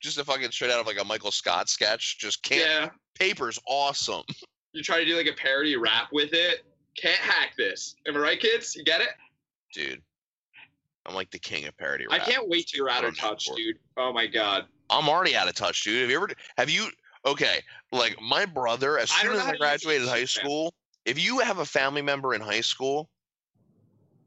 Just a fucking straight out of like a Michael Scott sketch. Just can't. yeah Paper's awesome. you try to do like a parody rap with it can't hack this am I right kids you get it dude. I'm like the king of parody I can't wait till you're out of touch dude oh my god I'm already out of touch, dude. Have you ever? Have you? okay, like my brother, as soon as I graduated high school, if you have a family member in high school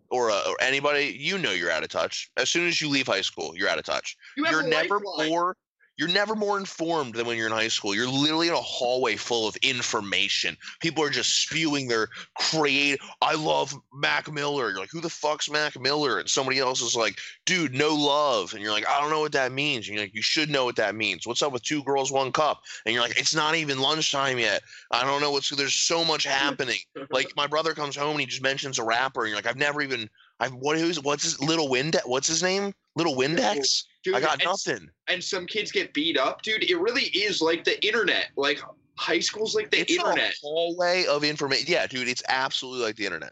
or, uh, or anybody, you know you're out of touch. As soon as you leave high school, you're out of touch. you you're never lifeline. more you're never more informed than when you're in high school. You're literally in a hallway full of information. People are just spewing their create. I love Mac Miller. You're like, who the fuck's Mac Miller? And somebody else is like, dude, no love. And you're like, I don't know what that means. And you're like, you should know what that means. What's up with two girls, one cup? And you're like, it's not even lunchtime yet. I don't know what's. There's so much happening. Like my brother comes home and he just mentions a rapper, and you're like, I've never even. I've what? Who's what's his little Windex? What's his name? Little Windex. Dude, I got and, nothing. and some kids get beat up, dude. It really is like the internet. Like high school's like the it's internet. a hallway of information. Yeah, dude, it's absolutely like the internet.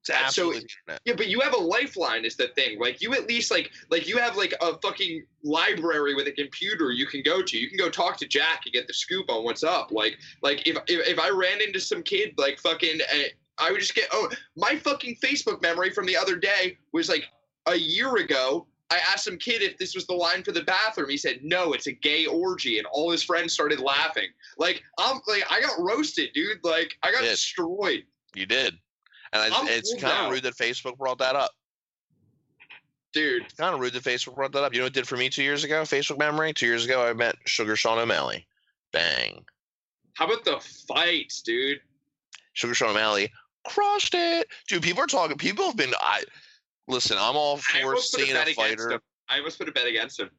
It's so- absolutely the internet. Yeah, but you have a lifeline is the thing. Like you at least like like you have like a fucking library with a computer you can go to. You can go talk to Jack and get the scoop on what's up. Like like if if, if I ran into some kid like fucking uh, I would just get oh my fucking Facebook memory from the other day was like a year ago. I asked some kid if this was the line for the bathroom. He said no, it's a gay orgy, and all his friends started laughing. Like I'm like I got roasted, dude. Like I got Yeah. destroyed. You did. And I, it's kind now. of rude that Facebook brought that up. Dude, Kind of rude that Facebook brought that up. You know what it did for me two years ago? Facebook memory. Two years ago, I met Sugar Sean O'Malley. Bang. how about the fights, dude? Sugar Sean O'Malley crushed it. Dude, people are talking. People have been. I listen. I'm all for almost put a seeing bet a fighter. him. I almost put a bet against him.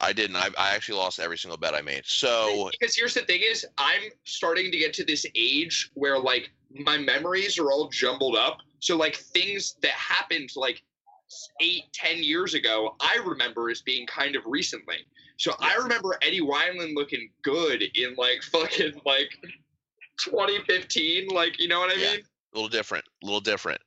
I didn't. I, I actually lost every single bet I made. So because here's the thing is I'm starting to get to this age where like my memories are all jumbled up. So like things that happened like eight, ten years ago, I remember as being kind of recently. So I remember Eddie Wineland looking good in like fucking like 2015. Like, you know what I Yeah. mean? A little different. A little different.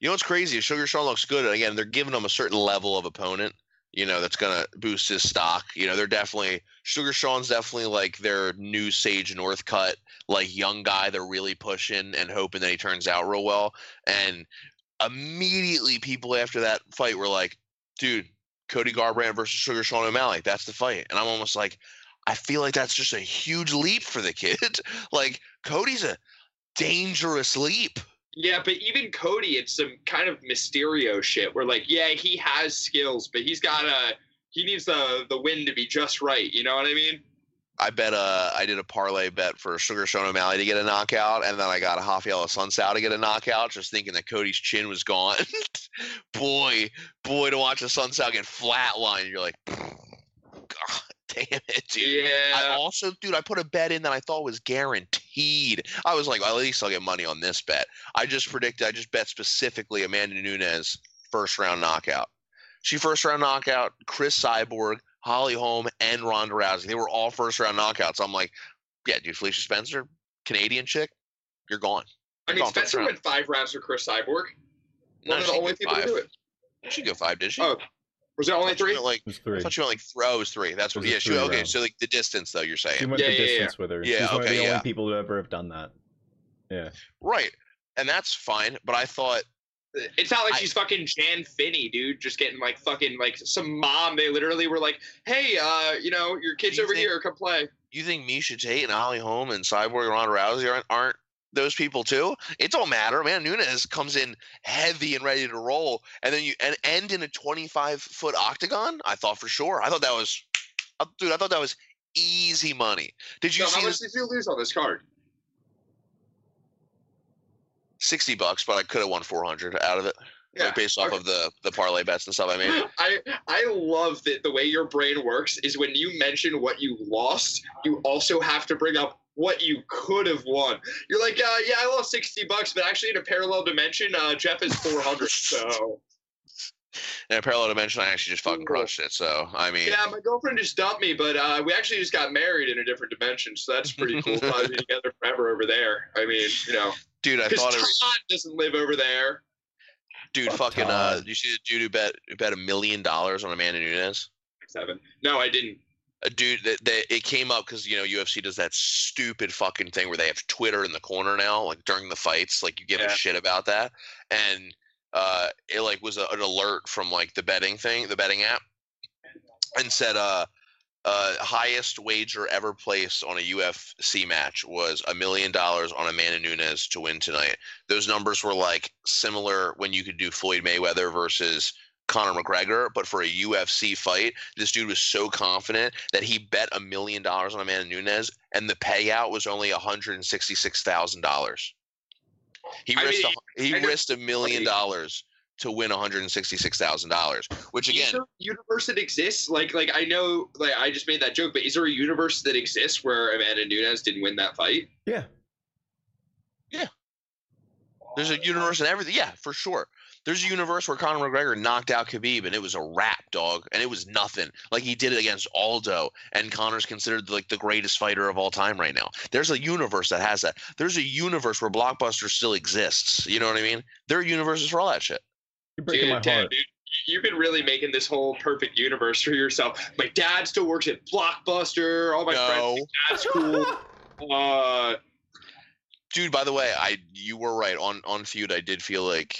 You know what's crazy? Sugar Sean looks good. And again, they're giving him a certain level of opponent. You know that's gonna boost his stock. You know they're definitely Sugar Sean's definitely like their new Sage Northcutt, like young guy. They're really pushing and hoping that he turns out real well. And immediately, people after that fight were like, "Dude, Cody Garbrandt versus Sugar Sean O'Malley. That's the fight." And I'm almost like, I feel like that's just a huge leap for the kid. like Cody's a dangerous leap. Yeah, but even Cody, it's some kind of Mysterio shit where like, yeah, he has skills, but he's got a he needs the the win to be just right. You know what I mean? I bet uh I did a parlay bet for Sugar Sean O'Malley to get a knockout, and then I got a Rafael Assunção to get a knockout, just thinking that Cody's chin was gone. boy, boy, to watch a Assunção get flatlined, you're like, God damn it, dude. I also, dude, I put a bet in that I thought was guaranteed. I was like, well, at least I'll get money on this bet. I just predicted, I just bet specifically Amanda Nunes first round knockout. She first round knockout, Cris Cyborg, Holly Holm, and Ronda Rousey. They were all first round knockouts. I'm like, yeah, dude, Felicia Spencer, Canadian chick, you're gone. I mean, gone Spencer went five rounds for Cris Cyborg. No, One of the only people to five. do it. She go five, did she? Oh, Was there only thought three? like, It was I three. thought you went like three. Oh, it was three. That's what. was a Yeah, she okay. round. So like the distance though, you're saying. She went Yeah, the yeah, yeah. distance with her. Yeah, She's one of okay, the yeah. only people who ever have done that. Yeah. Right. And that's fine. But I thought It's not like I- she's fucking Jan Finney, dude, just getting like fucking like some mom. They literally were like, "Hey, uh, you know, your kid's you over think- here. Come play." you think Miesha Tate and Holly Holm and Cyborg and Ronda Rousey aren't, aren't those people too? It don't matter, man. Nunes comes in heavy and ready to roll, and then you and end in a 25 foot octagon. I thought for sure. I thought that was, uh, dude. I thought that was easy money. Did you So how much this? did you lose on this card? 60 bucks, but I could have won 400 out of it, like based off okay. of the the parlay bets and stuff I made. I I love that the way your brain works is when you mention what you lost, you also have to bring up what you could have won. You're like, uh, yeah, I lost sixty bucks, but actually in a parallel dimension, uh, Jeff is four hundred. So In a parallel dimension, I actually just fucking crushed it. So I mean, yeah, my girlfriend just dumped me, but uh, we actually just got married in a different dimension, so that's pretty cool. Probably together forever over there. I mean, you know, dude, I thought Todd it was, doesn't live over there. dude, fucking. Uh, you see the dude who bet who bet a million dollars on Amanda Nunes? Seven. No, I didn't. A dude that, that it came up because you know UFC does that stupid fucking thing where they have Twitter in the corner now, like during the fights, like you give Yeah. a shit about that, and uh, it like was a, an alert from like the betting thing, the betting app, and said uh uh, highest wager ever placed on a UFC match was a million dollars on Amanda Nunes to win tonight. Those numbers were like similar when you could do Floyd Mayweather versus Conor McGregor, but for a UFC fight, this dude was so confident that he bet a million dollars on Amanda Nunes, and the payout was only one hundred and sixty-six thousand dollars. He I risked mean, a, he I risked a million dollars to win one hundred and sixty-six thousand dollars, which is again, there a universe that exists? Like, like I know, like I just made that joke, but is there a universe that exists where Amanda Nunes didn't win that fight? Yeah. Yeah. There's a universe and everything. Yeah, for sure. There's a universe where Conor McGregor knocked out Khabib and it was a wrap, dog, and it was nothing. Like he did it against Aldo, and Conor's considered like the greatest fighter of all time right now. There's a universe that has that. There's a universe where Blockbuster still exists. You know what I mean? There are universes for all that shit. You're breaking my Dude, damn, heart. dude, you've been really making this whole perfect universe for yourself. My dad still works at Blockbuster. All my friends, No, think that's cool. Uh, dude. By the way, I you were right on on feud. I did feel like.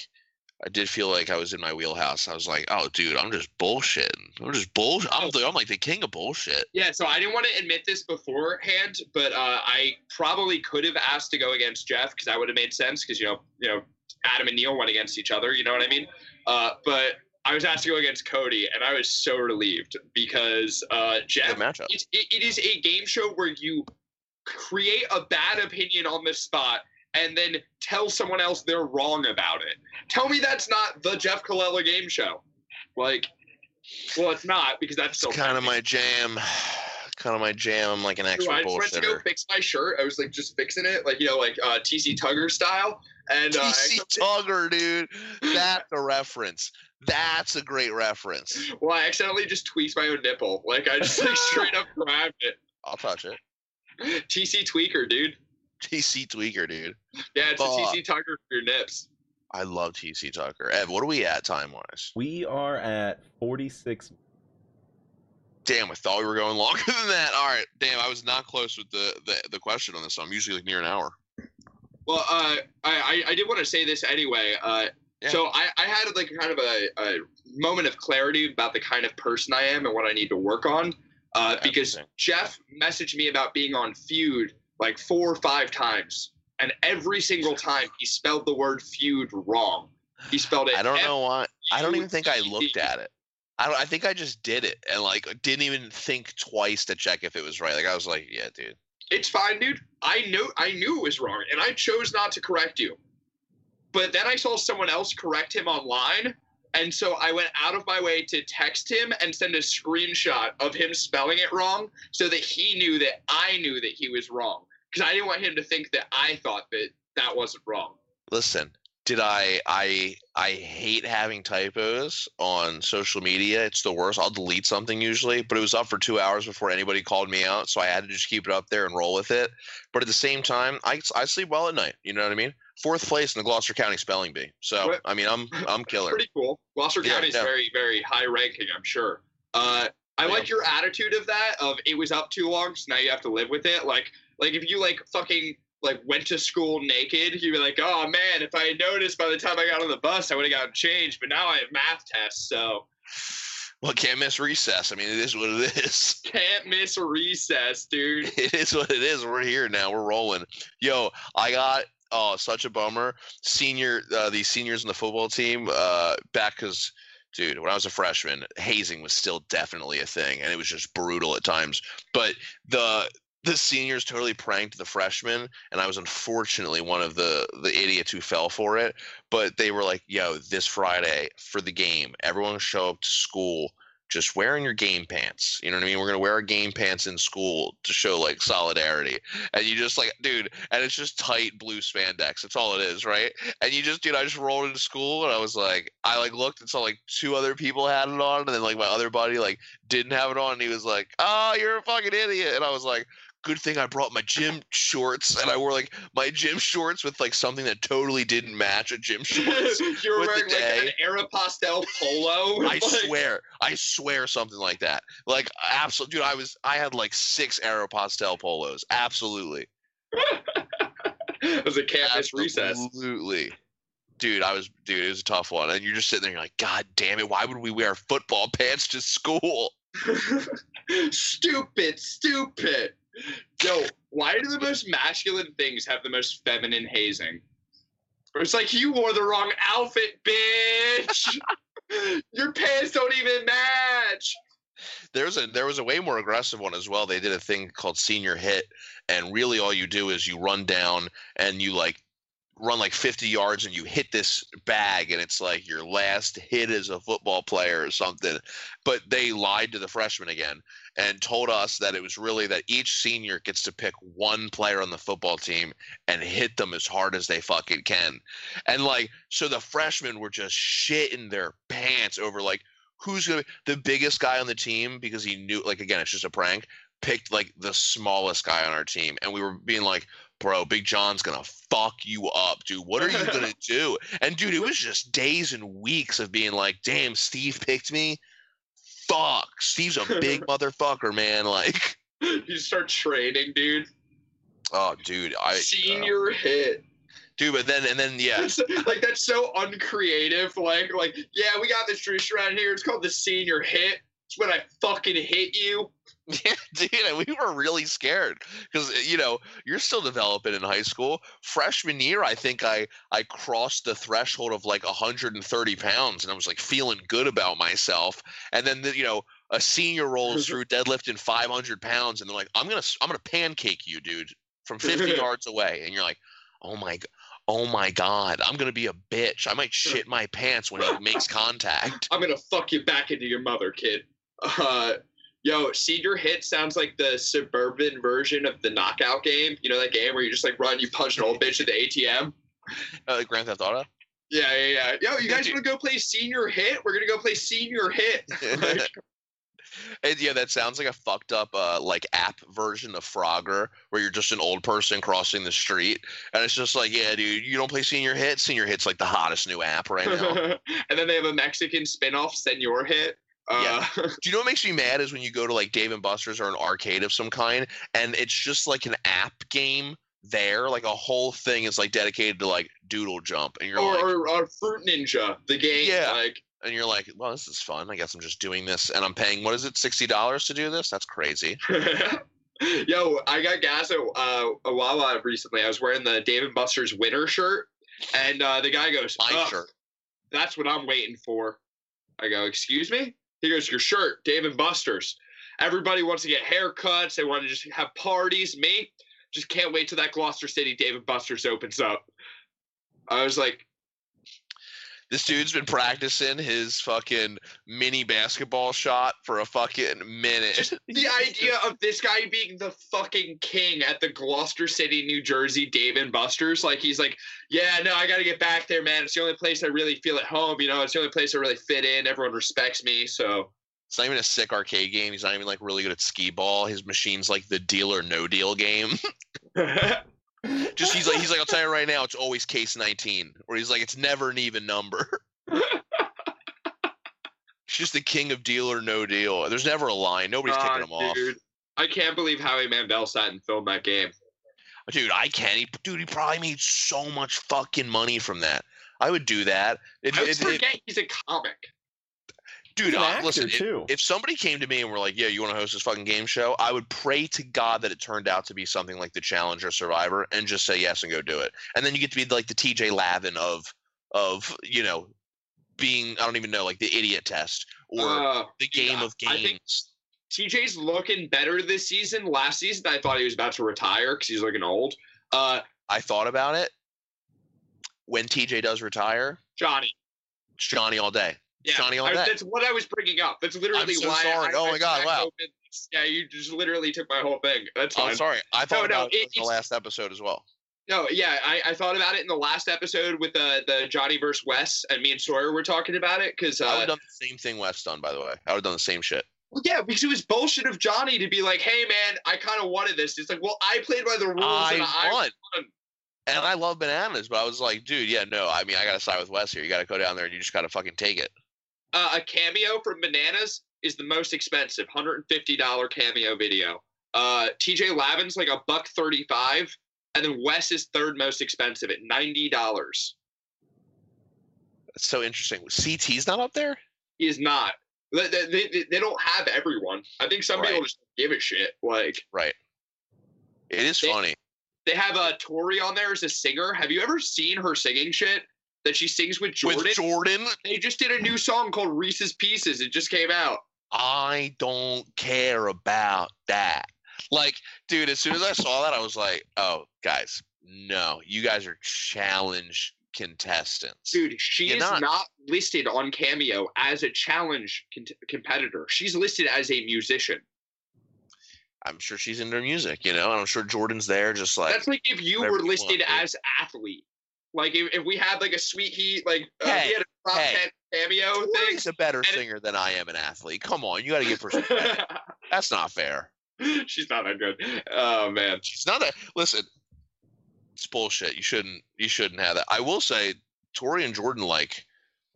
I did feel like I was in my wheelhouse. I was like, "Oh, dude, I'm just bullshitting. I'm just bullshit. I'm, the, I'm like the king of bullshit." yeah, so I didn't want to admit this beforehand, but uh, I probably could have asked to go against Jeff because that would have made sense because you know, you know, Adam and Neil went against each other. You know what I mean? Uh, but I was asked to go against Cody, and I was so relieved because uh, Jeff matchup. it's, it, it is a game show where you create a bad opinion on the spot and then tell someone else they're wrong about it. Tell me that's not the Jeff Colella game show. Like, well, it's not because that's still It's kind of my jam. Kind of my jam. I'm like an expert I just went to go fix my shirt. I was like just fixing it, like you know, like uh, TC Tugger style. And uh, TC Tugger, dude. That's a reference. That's a great reference. well, I accidentally just tweaked my own nipple. Like I just like straight up grabbed it. I'll touch it. TC Tweaker, dude. TC Tweaker, dude. Yeah, it's a TC Tugger for your nips. I love TC Tucker. Ev, what are we at time wise? We are at 46. Damn, I thought we were going longer than that. All right, damn, I was not close with the the, the question on this. So I'm usually like near an hour. Well, uh, I, I I did want to say this anyway. Uh, Yeah. So I, I had like kind of a, a moment of clarity about the kind of person I am and what I need to work on. Uh, because Jeff messaged me about being on feud like four or five times, and every single time he spelled the word feud wrong. He spelled it. I don't know why. I don't even think I looked at it. I don't. I think I just did it and like didn't even think twice to check if it was right. Like I was like, yeah, dude. It's fine, dude. I know I knew it was wrong, and I chose not to correct you. But then I saw someone else correct him online, and so I went out of my way to text him and send a screenshot of him spelling it wrong, so that he knew that I knew that he was wrong, because I didn't want him to think that I thought that that wasn't wrong. listen did i i i hate having typos on social media it's the worst i'll delete something usually but it was up for two hours before anybody called me out so i had to just keep it up there and roll with it but at the same time i, I sleep well at night you know what i mean fourth place in the gloucester county spelling bee so What? i mean i'm i'm killer Pretty cool. Gloucester Yeah, County is yeah. very, very high ranking, I'm sure. Uh, I Yeah. like your attitude of that. Of it was up too long, so now you have to live with it. Like, like if you like fucking like went to school naked, you'd be like, oh man, if I had noticed by the time I got on the bus, I would have gotten changed. But now I have math tests, so well can't miss recess i mean it is what it is can't miss recess, dude. it is what it is. We're here now. We're rolling. Yo, I got oh such a bummer. Senior, uh, these seniors in the football team uh, back because, dude, when I was a freshman, hazing was still definitely a thing, and it was just brutal at times. But the the seniors totally pranked the freshmen, and I was unfortunately one of the the idiots who fell for it. But they were like, "Yo, this Friday for the game, everyone show up to school." just wearing your game pants. You know what I mean? We're gonna wear our game pants in school to show like solidarity. And you just like, dude, and it's just tight blue spandex. That's all it is, right? And you just, dude, I just rolled into school and I was like, I like looked and saw like two other people had it on, and then like my other buddy like didn't have it on, and he was like, "Oh, you're a fucking idiot," and I was like. Good thing I brought my gym shorts and I wore like my gym shorts with like something that totally didn't match a gym shorts. you were wearing like day. an Aeropostale polo. I like- swear, I swear something like that. Like absolutely, dude. I was, I had like six Aeropostale polos. Absolutely, it was a campus recess. Absolutely, dude. I was, dude. It was a tough one, and you're just sitting there, you're like, God damn it! Why would we wear football pants to school? stupid, stupid. Yo, why do the most masculine things have the most feminine hazing? It's like you wore the wrong outfit, bitch. Your pants don't even match. There's a there was a way more aggressive one as well. They did a thing called senior hit, and really all you do is you run down and you like run like 50 yards and you hit this bag and it's like your last hit as a football player or something. But they lied to the freshmen again and told us that it was really that each senior gets to pick one player on the football team and hit them as hard as they fucking can. And like so the freshmen were just shitting their pants over like who's gonna be the biggest guy on the team because he knew like again it's just a prank picked like the smallest guy on our team. And we were being like bro, Big John's gonna fuck you up, dude. What are you gonna do? And dude, it was just days and weeks of being like, damn, Steve picked me. Fuck, Steve's a big motherfucker, man. Like, You start training, dude. oh, dude, I uh, Senior hit. dude, but then and then yeah, That's- like that's so uncreative. Like, like, yeah, we got this tradition around here. It's called the senior hit. It's when I fucking hit you. Yeah, dude, we were really scared because you know you're still developing in high school. Freshman year, I think I I crossed the threshold of like 130 pounds, and I was like feeling good about myself. And then the, you know a senior rolls through deadlifting 500 pounds, and they're like, "I'm gonna I'm gonna pancake you, dude, from 50 yards away," and you're like, "Oh my god." Oh my god, I'm gonna be a bitch. I might shit my pants when he makes contact. I'm gonna fuck you back into your mother, kid. Uh, yo, senior hit sounds like the suburban version of the knockout game. You know that game where you just like run, you punch an old bitch at the ATM. Uh, Grand Theft Auto. Yeah, yeah, yeah. Yo, you guys want to go play senior hit? We're gonna go play senior hit. Like, And yeah, that sounds like a fucked up uh, like app version of Frogger, where you're just an old person crossing the street, and it's just like, yeah, dude, you don't play Senior Hit. Senior Hit's like the hottest new app right now. and then they have a Mexican spin-off, Senor Hit. Uh, Do you know what makes me mad is when you go to like Dave and Buster's or an arcade of some kind, and it's just like an app game there, like a whole thing is like dedicated to like Doodle Jump, and you're or, like, or, or Fruit Ninja, the game. Yeah. Like, and you're like, well, this is fun. I guess I'm just doing this, and I'm paying what is it, sixty dollars to do this? That's crazy. Yo, I got gas at uh, a Wawa recently. I was wearing the Dave and Buster's winter shirt, and uh, the guy goes, My shirt. That's what I'm waiting for. I go, excuse me? He goes, your shirt, Dave and Buster's. Everybody wants to get haircuts. They want to just have parties. Me, just can't wait till that Gloucester City Dave and Buster's opens up. I was like, This dude's been practicing his fucking mini basketball shot for a fucking minute. just the idea of this guy being the fucking king at the Gloucester City, New Jersey Dave and Buster's. Like he's like, yeah, no, I got to get back there, man. It's the only place I really feel at home. You know, it's the only place I really fit in. Everyone respects me. So It's not even a sick arcade game. He's not even like really good at skee ball. His machine's like the deal or no deal game. Just he's like he's like I'll tell you right now, it's always case 19. Or he's like it's never an even number. He's just the king of deal or no deal. There's never a line. Nobody's Ah, kicking him off. I can't believe Howie Mandel sat and filmed that game. Dude, I can't. He, dude, he probably made so much fucking money from that. I would do that. It, I it- always it- forget he's a comic. Dude, He's an uh, listen, if, too. if somebody came to me and were like, "Yeah, you want to host this fucking game show?" I would pray to God that it turned out to be something like the Challenger Survivor, and just say yes and go do it. And then you get to be like the TJ Lavin of of you know being I don't even know like the idiot test or Uh, the game yeah, of I think- games. TJ's looking better this season. Last season, I thought he was about to retire because he's looking old. Uh, I thought about it when TJ does retire. Johnny. It's Johnny all day. Yeah, Johnny I- day. that's what I was bringing up. That's literally so why. sorry. I, Oh I my God, wow. open. Yeah, you just literally took my whole thing. That's fine. I'm sorry. I thought no, about it it- in the last episode as well. No, yeah, I, I thought about it in the last episode with the the Johnny versus Wes, and me and Sawyer were talking about it because I would uh, have done the same thing Wes done, by the way. I would have done the same shit. well, yeah, because it was bullshit of Johnny to be like, "Hey, man, I kind of wanted this." It's like, well, I played by the rules, and I I won. won. And I love bananas, but I was like, dude, yeah, no. I mean, I gotta side with Wes here. You gotta go down there and you just gotta fucking take it. Uh, a cameo from Bananas is the most expensive, hundred and fifty dollar cameo video. Uh, TJ Lavin's like a buck thirty five, and then Wes is third most expensive at ninety dollars. It's so interesting. CT's not up there. He is not. They, they, they, don't have everyone. I think some Right. people just give a shit. Like Right. It is They- funny. they have uh, Tori on there as a singer. Have you ever seen her singing shit that she sings with Jordan? With Jordan, they just did a new song called Reese's Pieces. It just came out. I don't care about that. Like, dude, as soon as I saw that, I was like, oh, guys, no, you guys are challenge contestants. Dude, she You're is not. not. listed on Cameo as a challenge con- competitor. She's listed as a musician. I'm sure she's into music, you know, and I'm sure Jordan's there just like, That's like if you were you want, listed as athlete. Like if, if we had like a sweet heat, like uh, Hey, we had a top hey. ten cameo thing. He's a better and it- singer than I am an athlete. Come on, you got to give her some credit. That's not fair. She's not that good. Oh man. She's not a listen. It's bullshit. You shouldn't. You shouldn't have that. I will say, Tori and Jordan like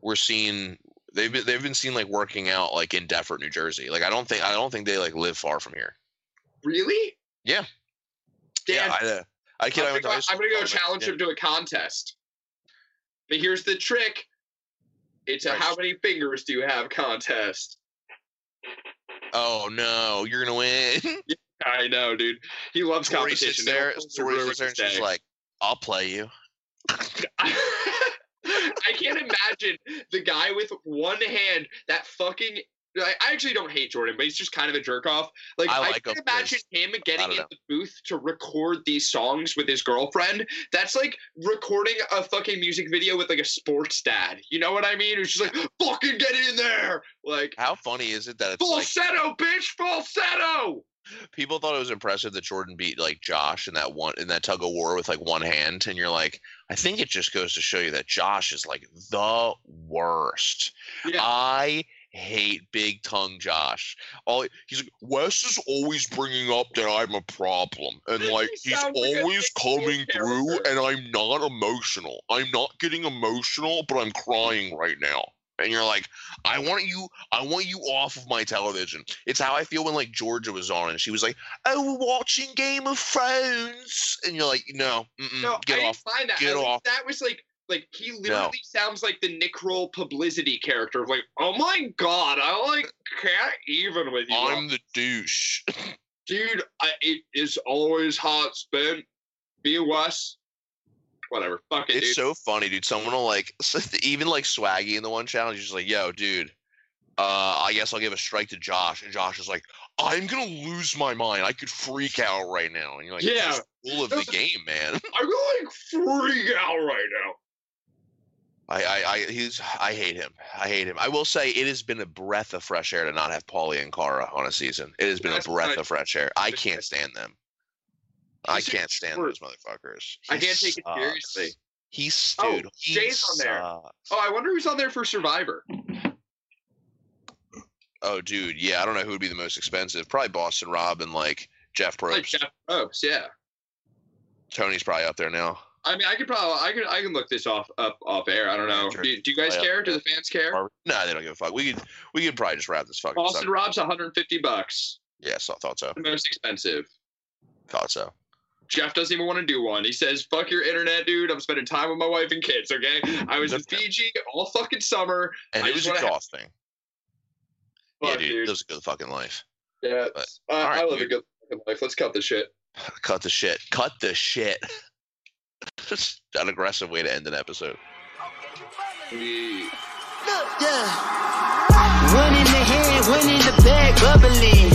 were seen. They've been they've been seen like working out like in Deptford, New Jersey. Like I don't think I don't think they like live far from here. Really? Yeah. Damn. Yeah, I, uh, I kid. I I'm, went to gonna, high go- school I'm gonna go challenge him to a contest. But here's the trick. It's a how many fingers do you have contest. Oh no, you're gonna win. I know, dude. He loves Tori competition. sits there. Tori sits there, and she's like, "I'll play you." I can't imagine the guy with one hand that fucking. I I actually don't hate Jordan, but he's just kind of a jerk off. Like I I, can imagine him getting in the booth to record these songs with his girlfriend. That's like recording a fucking music video with like a sports dad. You know what I mean? It's just like fucking get in there, like How funny is it that it's like falsetto, bitch, falsetto. people thought it was impressive that Jordan beat like Josh in that one in that tug of war with like one hand, and you're like, I think it just goes to show you that Josh is like the worst. Yeah. I hate big tongue Josh. All he's like, Wes is always bringing up that I'm a problem, and He like he's sounds like always coming through, and I'm not emotional. I'm not getting emotional, but I'm crying right now. And you're like, I want you, I want you off of my television. It's how I feel when like Georgia was on, and she was like, "Oh, we're watching Game of Thrones," and you're like, "No, No, get I off." didn't find that. Get off. That was like, like he literally sounds like the Nick publicity character. of Like, oh my god, I like can't even with you, I'm the douche. dude. I, it is always hot spin. Be Wes. Whatever. Fuck it, It's dude. so funny, dude. Someone will like even like Swaggy in the one challenge. He's just like, "Yo, dude, uh, I guess I'll give a strike to Josh." And Josh is like, "I'm gonna lose my mind. I could freak out right now." And you're like, Yeah. "It's rule of the game, man." I'm gonna like freak out right now. I, I, I, he's, I hate him. I hate him. I will say it has been a breath of fresh air to not have Paulie and Cara on a season. It has been That's a breath of fresh air. I can't stand them. I can't stand those motherfuckers. I can't take it seriously. He's Oh, dude. he Jay's on there. Oh, I wonder who's on there for Survivor. Oh, dude. Yeah, I don't know who would be the most expensive. Probably Boston Rob and like Jeff Probst. Like Jeff Probst, yeah. Tony's probably up there now. I mean, I could probably, I can, I can look this off up off air. I don't know. Do, do you guys Yeah. care? Do the fans care? No, nah, they don't give a fuck. We could, we could probably just wrap this fucking Boston stuff. Rob's 150 bucks. Yes, I thought so. The most expensive. Thought so. Jeff doesn't even want to do one. He says, "Fuck your internet, dude. I'm spending time with my wife and kids. Okay, I was in Good for him. Fiji all fucking summer. And I it was wanna have exhausting. yeah, dude, dude. It was a good fucking life. Yeah, but- uh, right, I live dude. a good fucking life. Let's cut the shit. Cut the shit. Cut the shit. An aggressive way to end an episode. We- Yeah. One in the one in the bubbling.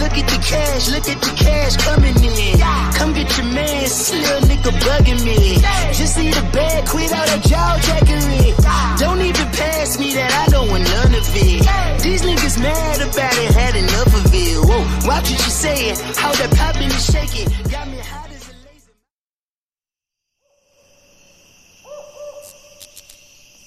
Look at the cash, look at the cash coming in. Come get your man, nigga bugging me. Just see the bag, quit jaw jackery. Don't even pass me that, I don't want none of it. These niggas mad about it, had enough of it. Whoa, watch what you how that popping and shaking. Got me hot as a laser.